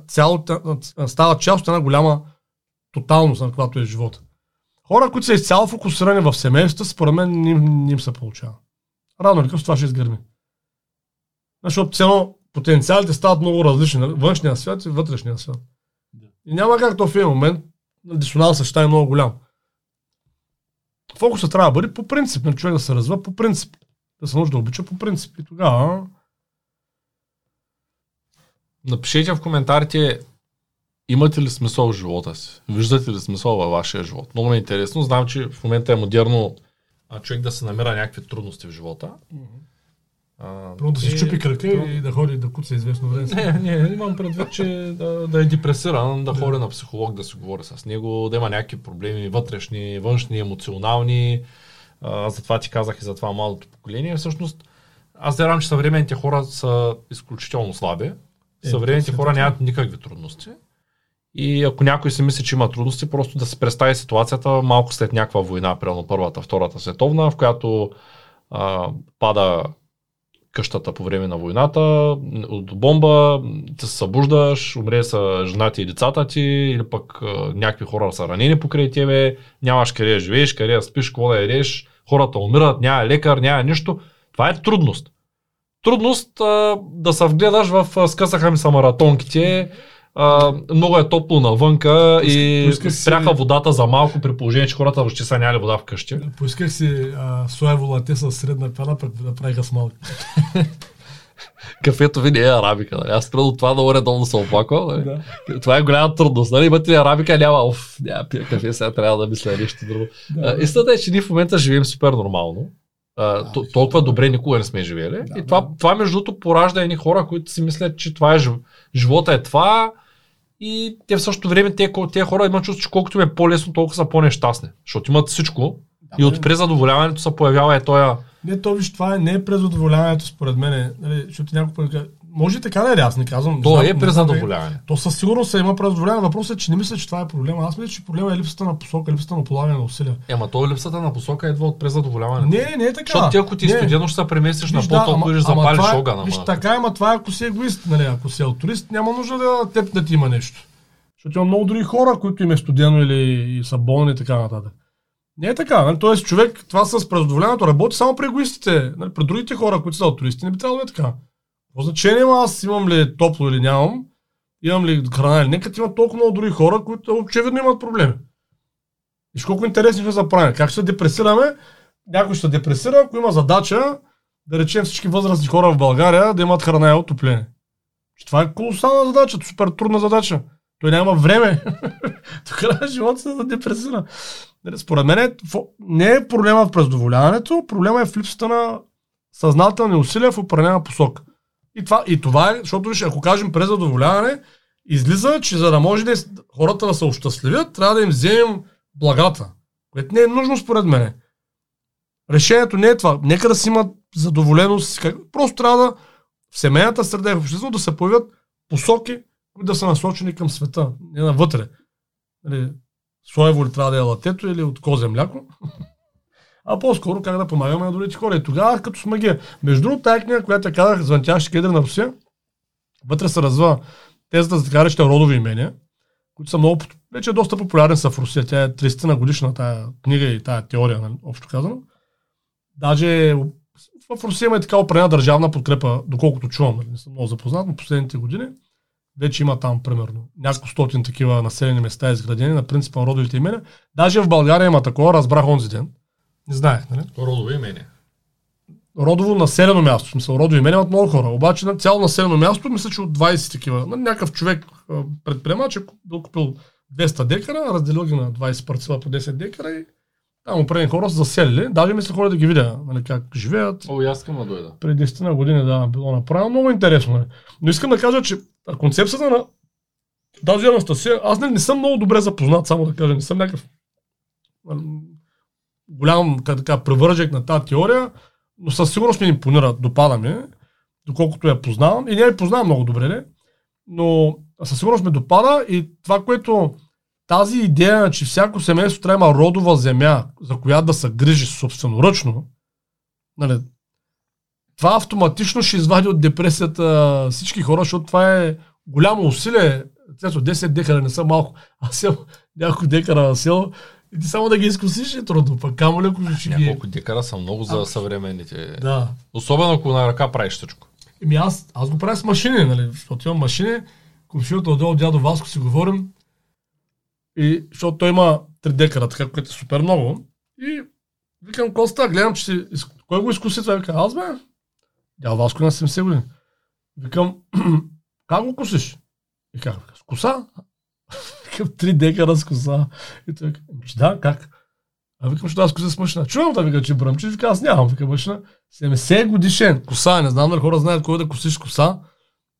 цяло, става част от една голяма тоталност, на която е живота. Хора, които са изцяло фокусирани в семейството, според мен не, им- им се получава. Рано или късно това ще изгърми. Защото цяло потенциалите стават много различни. нали? Външния свят и вътрешния свят. И няма как то в един момент дисонансът ще стане много голям. Фокусът трябва да бъде по принцип, на човек да се развива по принцип. Да се научи да обича по принцип. И тогава Напишете в коментарите имате ли смисъл в живота си? Виждате ли смисъл във вашия живот? Много ми е интересно. Знам, че в момента е модерно а, човек да се намира някакви трудности в живота. Трудно да си щупи крака и да ходи да куца известно време. Не, не, имам предвид, че да, да е депресиран, да ходи на психолог, да си говори с него, да има някакви проблеми вътрешни, външни, емоционални. А, затова ти казах и за това малото поколение. Всъщност, аз вярвам, че съвременните хора са изключително слаби. Съвременните е хора нямат никакви трудности. И ако някой си мисли, че има трудности, просто да се представи ситуацията малко след някаква война, примерно първата, втората световна, в която а, пада къщата по време на войната, от бомба, ти се събуждаш, умре са жената и децата ти, или пък някакви хора са ранени покрай тебе, нямаш къде живееш, къде спиш, какво да ядеш, хората умират, няма лекар, няма нищо. Това е трудност. Трудност а, да се вгледаш в скъсаха ми са маратонките, а, много е топло навънка и поисках си- спряха водата за малко при положение, че хората въобще са няли вода вкъщи. Поисках си а, соево лате с средна пена, пък да правиха с малки. Кафето ви не е арабика. Нали? Аз преди това много редовно се оплаквам. Нали? Да. Това е голяма трудност. Нали? Имате ли арабика, няма. Оф, няма пия кафе, сега трябва да мисля нещо друго. Да. А, Истината е, че ние в момента живеем супер нормално. А, то- толкова добре никога не сме живели. Да, и това, да. това, между другото, поражда едни хора, които си мислят, че това е жив... живота е това. И те в същото време, те, те хора имат чувство, че колкото им е по-лесно, толкова са по-нещастни. Защото имат всичко. и от презадоволяването се появява е тоя Не, то виж, това е, не е презадоволяването според мен. Нали, защото някой път може така да е, аз не казвам. То знам- е презадоволяване. То със сигурност се има презадоволяване. Въпросът е, че не мисля, че това е проблема. Аз мисля, че проблема е липсата на посока, липсата на полагане на усилия. Ема то липсата на посока идва от презадоволяването. Не, не е така. Защото ти ако ти е Не. студено, ще се преместиш на Виж, да, и ще запалиш това е- огъна. Виж, така, ама това е ако си егоист, нали? Ако си алтурист, няма нужда да теб да ти има нещо. Защото има много други хора, които им е студено или са болни и така нататък. Не е така. Нали? Тоест, човек, това с презадоволяването работи само при егоистите. Нали? При другите хора, които са туристи, не би трябвало да е така. По значение има аз имам ли топло или нямам, имам ли храна или не, като има толкова много други хора, които очевидно имат проблеми. И колко интересни ще са правим. Как ще депресираме? Някой ще депресира, ако има задача, да речем всички възрастни хора в България да имат храна и отопление. Това е колосална задача, супер трудна задача. Той няма време. Тук живота се да депресира. Нали, според мен не е проблема в презадоволяването, проблема е в липсата на съзнателни усилия в определена посока. И това, и това е, защото виж, ако кажем презадоволяване, излиза, че за да може да хората да се ощастливят, трябва да им вземем благата, което не е нужно според мен. Решението не е това. Нека да си имат задоволеност. Просто трябва да в семейната среда и в обществото да се появят посоки, които да са насочени към света, не навътре. Нали, Соево ли трябва да е латето или от козе мляко? А по-скоро как да помагаме на другите хора. И тогава като с магия. Между другото, тази книга, която я казах, Звънтящи кедри на Русия, вътре се развива тезата за така речета родови имения, които са много, вече доста популярен са в Русия. Тя е 30 на годишна тая книга и тая теория, нали, общо казано. Даже в Русия има и така определена държавна подкрепа, доколкото чувам, нали, не съм много запознат, но последните години вече има там, примерно, няколко стотин такива населени места изградени на принципа на родовите имена. Даже в България има такова, разбрах онзи ден. Не знаех, нали? Родови имения. Родово населено място. В смисъл, родови имения имат много хора. Обаче на цяло населено място, мисля, че от 20 такива. На някакъв човек предприемач е бил купил 200 декара, разделил ги на 20 парцела по 10 декара и там определени хора са заселили. Даже мисля хора да ги видя, нали, как живеят. О, аз искам да дойда. Преди 10 на години, да, било направено. Много интересно. Нали. Но искам да кажа, че концепцията на тази Анастасия, аз не, не съм много добре запознат, само да кажа, не съм някакъв голям така, превържек на тази теория, но със сигурност ми импонира, допада ми, доколкото я познавам. И не я познавам много добре, не? но със сигурност ме допада и това, което тази идея, че всяко семейство трябва има родова земя, за която да се грижи собственоръчно, нали, това автоматично ще извади от депресията всички хора, защото това е голямо усилие. 10 декара не са малко, а сел няколко декара на село, и ти само да ги изкусиш е трудно, пък камо ли ако ще ги... Няколко декара са много за съвременните. Да. Особено ако на ръка правиш всичко. Еми аз, аз го правя с машини, нали? Защото имам машини, комшията отдолу дядо Васко си говорим, и защото той има 3 декара, така, което е супер много. И викам, Коста, гледам, че си... Кой го изкуси това? Вика, аз бе. Дядо Васко на 70 години. Викам, как го косиш? И как? С коса? Викам, 3 декара с. И той да, как? А викам, що аз коса с машина. Чувам да вика, че бръмчи. Вика, аз нямам. Вика, машина. 70 годишен. Коса. Не знам дали хора знаят кой да косиш коса.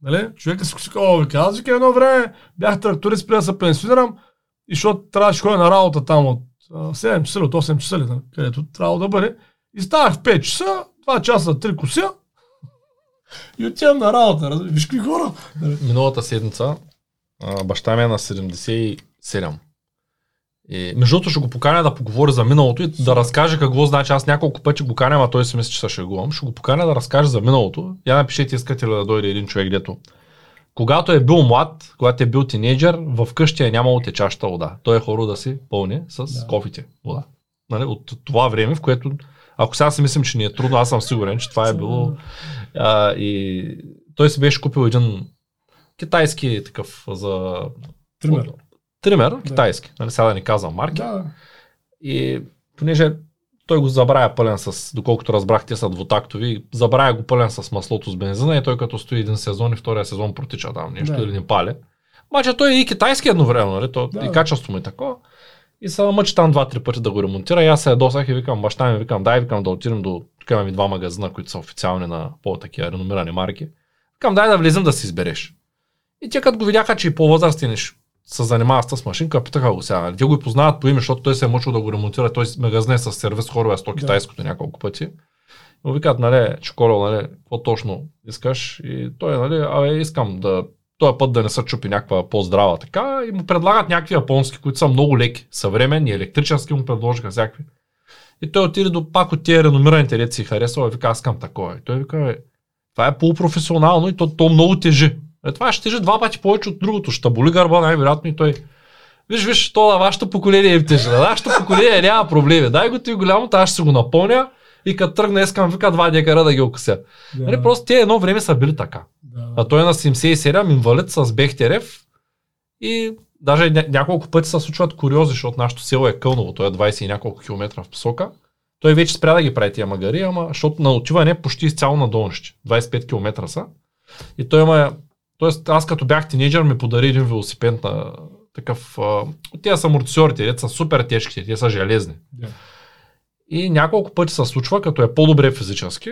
Нали? Човека си коси, о, вика, аз вика едно време бях тракторист, преди да се пенсионирам и защото трябваше ходя на работа там от 7 часа от 8 часа, нали, където трябва да бъде. И ставах в 5 часа, 2 часа, 3 кося и отивам на работа. Виж какви хора. Миналата седмица баща ми е на 77. И, между другото ще го поканя да поговори за миналото и да разкаже какво значи. Аз няколко пъти го каня, а той си мисли, че се шегувам. Ще го поканя да разкаже за миналото. Я напишете, искате ли да дойде един човек, дето когато е бил млад, когато е бил тинейджър, къщи е нямало течаща вода. Той е хоро да си пълни с да. кофите вода. Нали? От това време, в което, ако сега си мислим, че ни е трудно, аз съм сигурен, че това е било. А, и той си беше купил един китайски такъв за... Тример. Тример, да. китайски. Нали, сега да ни казвам марки. Да. И понеже той го забравя пълен с, доколкото разбрах, те са двутактови, забравя го пълен с маслото с бензина и той като стои един сезон и втория сезон протича там нещо да. или не пали. Обаче той е и китайски едновременно, нали? То, да. и качество му е такова. И се мъчи там два-три пъти да го ремонтира. И аз се ядосах и викам, баща ми, викам, дай, викам да отидем до, тук имаме два магазина, които са официални на по-такива реномирани марки. Викам, дай да влезем да си избереш. И те като го видяха, че и по-възрастен се занимава с машинка, питаха го сега. Те го и познават по име, защото той се е мъчил да го ремонтира. Той магазин е с сервис хорове с то китайското да. няколко пъти. Но викат, нали, Чоколо, нали, какво точно искаш? И той, нали, абе, искам да този път да не се чупи някаква по-здрава така и му предлагат някакви японски, които са много леки, съвременни, електрически му предложиха всякакви. И той отиде до пак от тия реномираните ред си харесва и вика, аз искам такова. И той вика, това е полупрофесионално и то, то много тежи. Е, това ще тежи два пъти повече от другото. Ще боли гърба най-вероятно и той Виж, виж, то на вашето поколение е тежа. На нашето поколение няма проблеми. Дай го ти голямо, аз ще се го напълня и като тръгна искам вика два декара да ги окуся. Да. Нали, просто те едно време са били така. да. А той е на 77, инвалид с Бехтерев и даже ня- няколко пъти се случват куриози, защото нашето село е Кълново, той е 20 и няколко километра в посока. Той вече спря да ги прави тия магари, ама защото на отиване е почти изцяло на долнище. 25 км са. И той има... Тоест, аз като бях тинейджър ми подари един велосипед на такъв... А, тия са амортисьорите, те са супер тежките, те са железни. Да. И няколко пъти се случва, като е по-добре физически,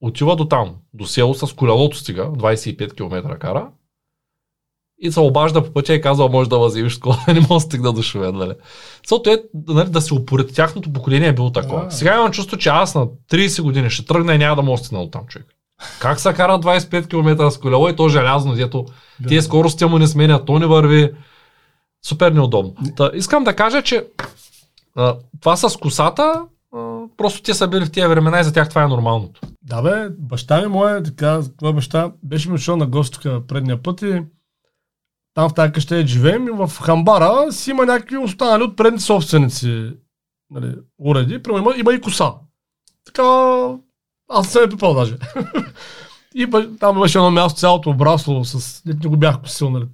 отива до там, до село с колелото стига, 25 км кара, и се обажда по пътя и казва, може да възимиш кола, не мога да стигна до Шовен, нали. Защото е, нали, да се упоред, тяхното поколение е било такова. Да. Сега имам чувство, че аз на 30 години ще тръгна и няма да мога да стигна до там, човек. Как се кара 25 км с колело и то желязно, дето Да. тия скорости му не сменят, то не върви. Супер неудобно. Та, искам да кажа, че а, това с косата, а, просто те са били в тия времена и за тях това е нормалното. Да бе, баща ми мой, така, моя баща беше ми дошъл на гост тук предния път и там в тази къща живеем и в хамбара си има някакви останали от предни собственици нали, уреди, примерно има, има и коса. Така, аз съм я пипал даже. и ба- там имаше едно място цялото обрасло с... Не го бях косил, нали.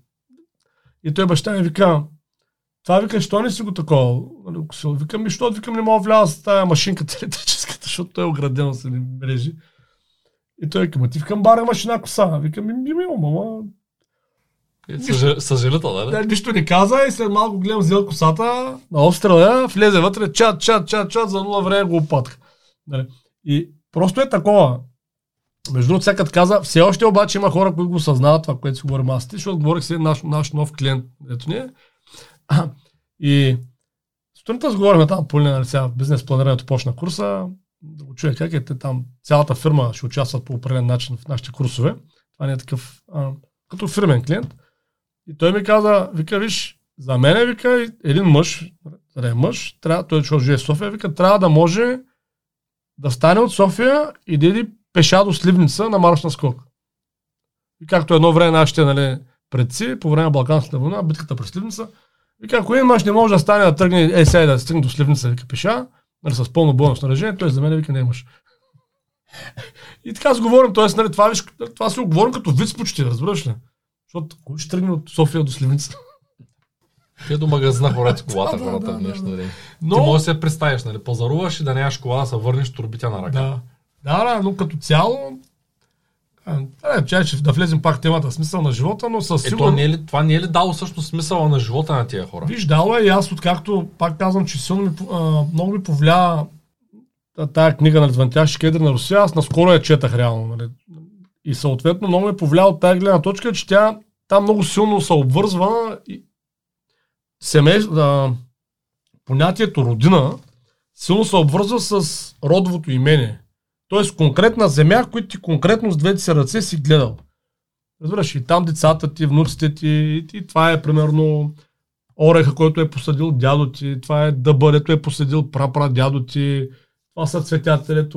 И той баща ми вика, това вика, що не си го такова? Нали, косил? Викам, ми, що? Викам, не мога вляза с тази машинка електрическата, защото той е ограден с мрежи. И той вика, ти в камбара имаш една коса. Викам, ми, ми, ми, мама. Съжалител, да? Да, нищо не каза и след малко гледам взел косата на обстрела, влезе вътре, чат, чат, чат, чат, за нула време го опатка. Нали? И просто е такова. Между другото, всякът каза, все още обаче има хора, които го съзнават това, което си говорим аз защото говорих си наш, наш нов клиент, ето ни е. И сутринта сговорихме там по линия, нали, сега бизнес планирането почна курса, да го чуя как е, те там цялата фирма ще участват по определен начин в нашите курсове. Това не е такъв, а, като фирмен клиент. И той ми каза, вика, виж, за мен вика, един мъж, за да е мъж, трябва, той човек живее в София, вика, трябва да може да стане от София и да иде пеша до Сливница на марш на скок. И както едно време нашите нали, предци, по време на Балканската война, битката при Сливница, вика, ако един мъж не може да стане да тръгне, е, сега да стигне до Сливница, вика, пеша, нали, с пълно бойно снаряжение, той за мен, вика, не мъж. И така си говорим, т.е. Нали, това, това си го говорим като вид почти, разбираш ли? Защото кой ще тръгне от София до Сливница? Те до магазина хората с колата, Да, хората да, в днешно време. Но... Ти можеш да се представиш, нали? Пазаруваш и да нямаш кола, да се върнеш турбите на ръка. Да. Да, да, но като цяло, а, е, че, че да влезем пак в темата смисъл на живота, но със сигурност... не е ли, това не е ли дало всъщност смисъла на живота на тия хора? Виж, дало е и аз откакто, пак казвам, че силно ми, а, много ми повлия а, тая книга на Звънтящи кедри на Русия, аз наскоро я четах реално. Нали. И съответно много ме повлия от тази гледна точка, че тя там много силно се обвързва и семейство, а, понятието родина силно се обвързва с родовото имение. Тоест конкретна земя, която ти конкретно с двете си ръце си гледал. Разбираш, и там децата ти, внуците ти, и, това е примерно ореха, който е посадил дядо ти, това е дъбър, дето е посадил прапра дядо ти, това са цветята,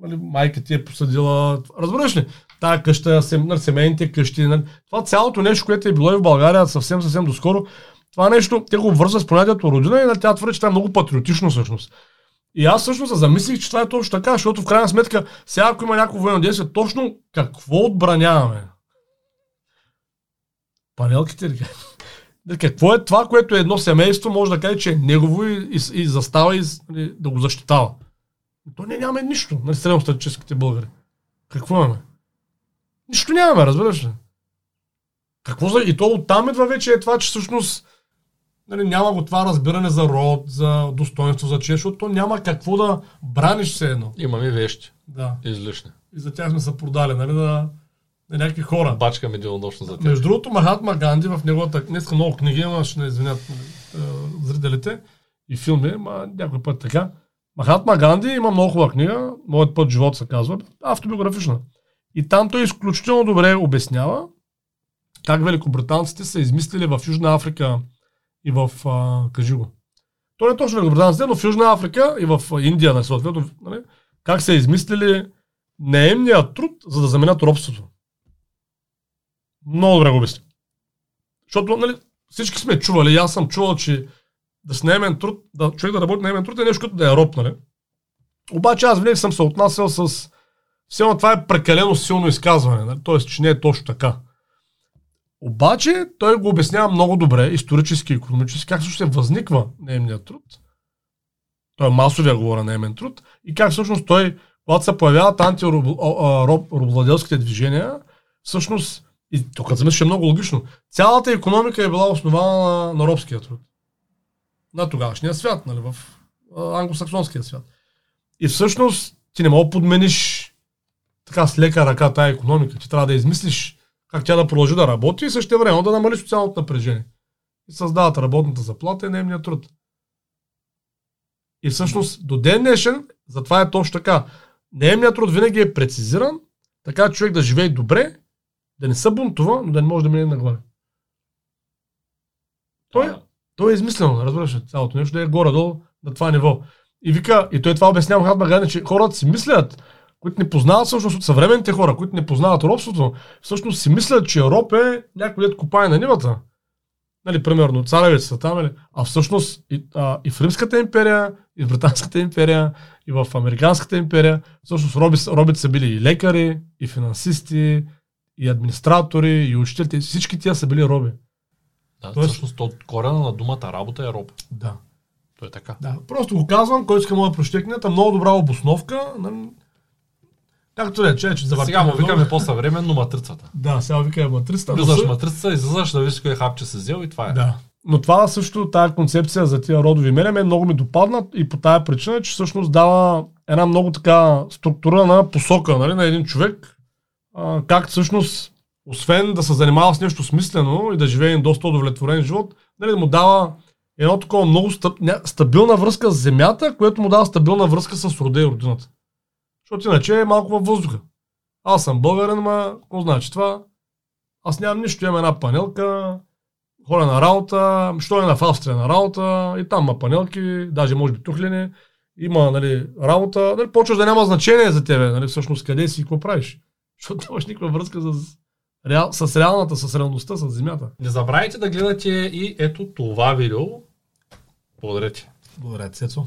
нали, майка ти е посадила. Разбираш ли? Тая къща, сем, нали, семейните къщи. Нали. Това цялото нещо, което е било и в България съвсем, съвсем доскоро, това нещо, те го обвързват с понятието родина и нали, тя твърди, че това е много патриотично всъщност. И аз всъщност замислих, че това е точно така, защото в крайна сметка, сега ако има някакво военно действие, точно какво отбраняваме? Панелките ли? Какво е това, което едно семейство може да каже, че е негово и, и, и застава и нали, да го защитава? То не нямаме нищо, нали, средностатическите българи. Какво имаме? Нищо нямаме, разбираш ли? Какво за... И то оттам идва вече е това, че всъщност нали, няма го това разбиране за род, за достоинство, за чест, защото то няма какво да браниш все едно. Имаме вещи, Да. излишни. И за тях сме се продали, нали, на, на някакви хора. Бачкаме денонощно за тях. Между другото, Махатма Ганди в неговата, днеска много книги има, ще не извинят е, зрителите и филми, ма някой път така. Махатма Ганди има много хубава книга, Моят път живот се казва, автобиографична. И там той изключително добре обяснява как великобританците са измислили в Южна Африка и в, а, кажи го, то не точно великобританците, но в Южна Африка и в Индия, нали, съответно, нали, как са измислили неемния труд, за да заменят робството. Много добре го обясня. Защото, нали, всички сме чували, аз съм чувал, че да с наемен труд, да, човек да работи наемен труд е нещо като да е роб, нали? Обаче аз винаги съм се отнасял с... Все това е прекалено силно изказване, нали? т.е. че не е точно така. Обаче той го обяснява много добре, исторически и економически, как също се възниква наемният труд. Той е масовия говора наемен труд и как всъщност той, когато се появяват антиробладелските движения, всъщност, и тук замисля, е много логично, цялата економика е била основана на, на робския труд. На тогавашния свят, нали, в англосаксонския свят. И всъщност ти не мога подмениш така с лека ръка тая економика. Ти трябва да измислиш как тя да продължи да работи и също време да намали социалното напрежение. И създават работната заплата и наемния труд. И всъщност до ден днешен, затова е точно така. Наемният труд винаги е прецизиран, така човек да живее добре, да не се бунтува, но да не може да мине наглаве. Той, той е измислено, разбираш, цялото нещо да е горе-долу на това ниво. И вика, и той това обяснява Махатма Ганди, че хората си мислят, които не познават всъщност от съвременните хора, които не познават робството, всъщност си мислят, че роб е някой дет копае на нивата. Нали, примерно, царевицата там, нали? а всъщност и, а, и в Римската империя, и в Британската империя, и в Американската империя, всъщност роби, робите са били и лекари, и финансисти, и администратори, и учители, всички тия са били роби. Да, Тоест, всъщност от корена на думата работа е роб. Да. То е така. Да, просто го казвам, който иска да прощекнете, много добра обосновка. Нали? Както рече, че завъртаме. Сега му викаме по-съвременно матрицата. Да, сега викаме матрицата. Влизаш но... матрицата, излизаш да видиш кой хапче се взел и това е. Да. Но това също, тая концепция за тия родови мене, ме много ми допадна и по тая причина, че всъщност дава една много така структура на посока нали, на един човек, а, как всъщност, освен да се занимава с нещо смислено и да живее един доста удовлетворен живот, нали, да му дава едно такова много стабилна връзка с земята, което му дава стабилна връзка с рода и родината. Защото иначе е малко във въздуха. Аз съм българен, ма, какво значи това? Аз нямам нищо, имам една панелка, ходя на работа, що е на в Австрия на работа, и там има панелки, даже може би тухлени, има нали, работа, нали, почваш да няма значение за тебе, нали, всъщност къде си и какво правиш. Защото нямаш никаква връзка с, реал, с реалната, с реалността, с земята. Не забравяйте да гледате и ето това видео. Благодаря ти. Благодаря ти, Сецо.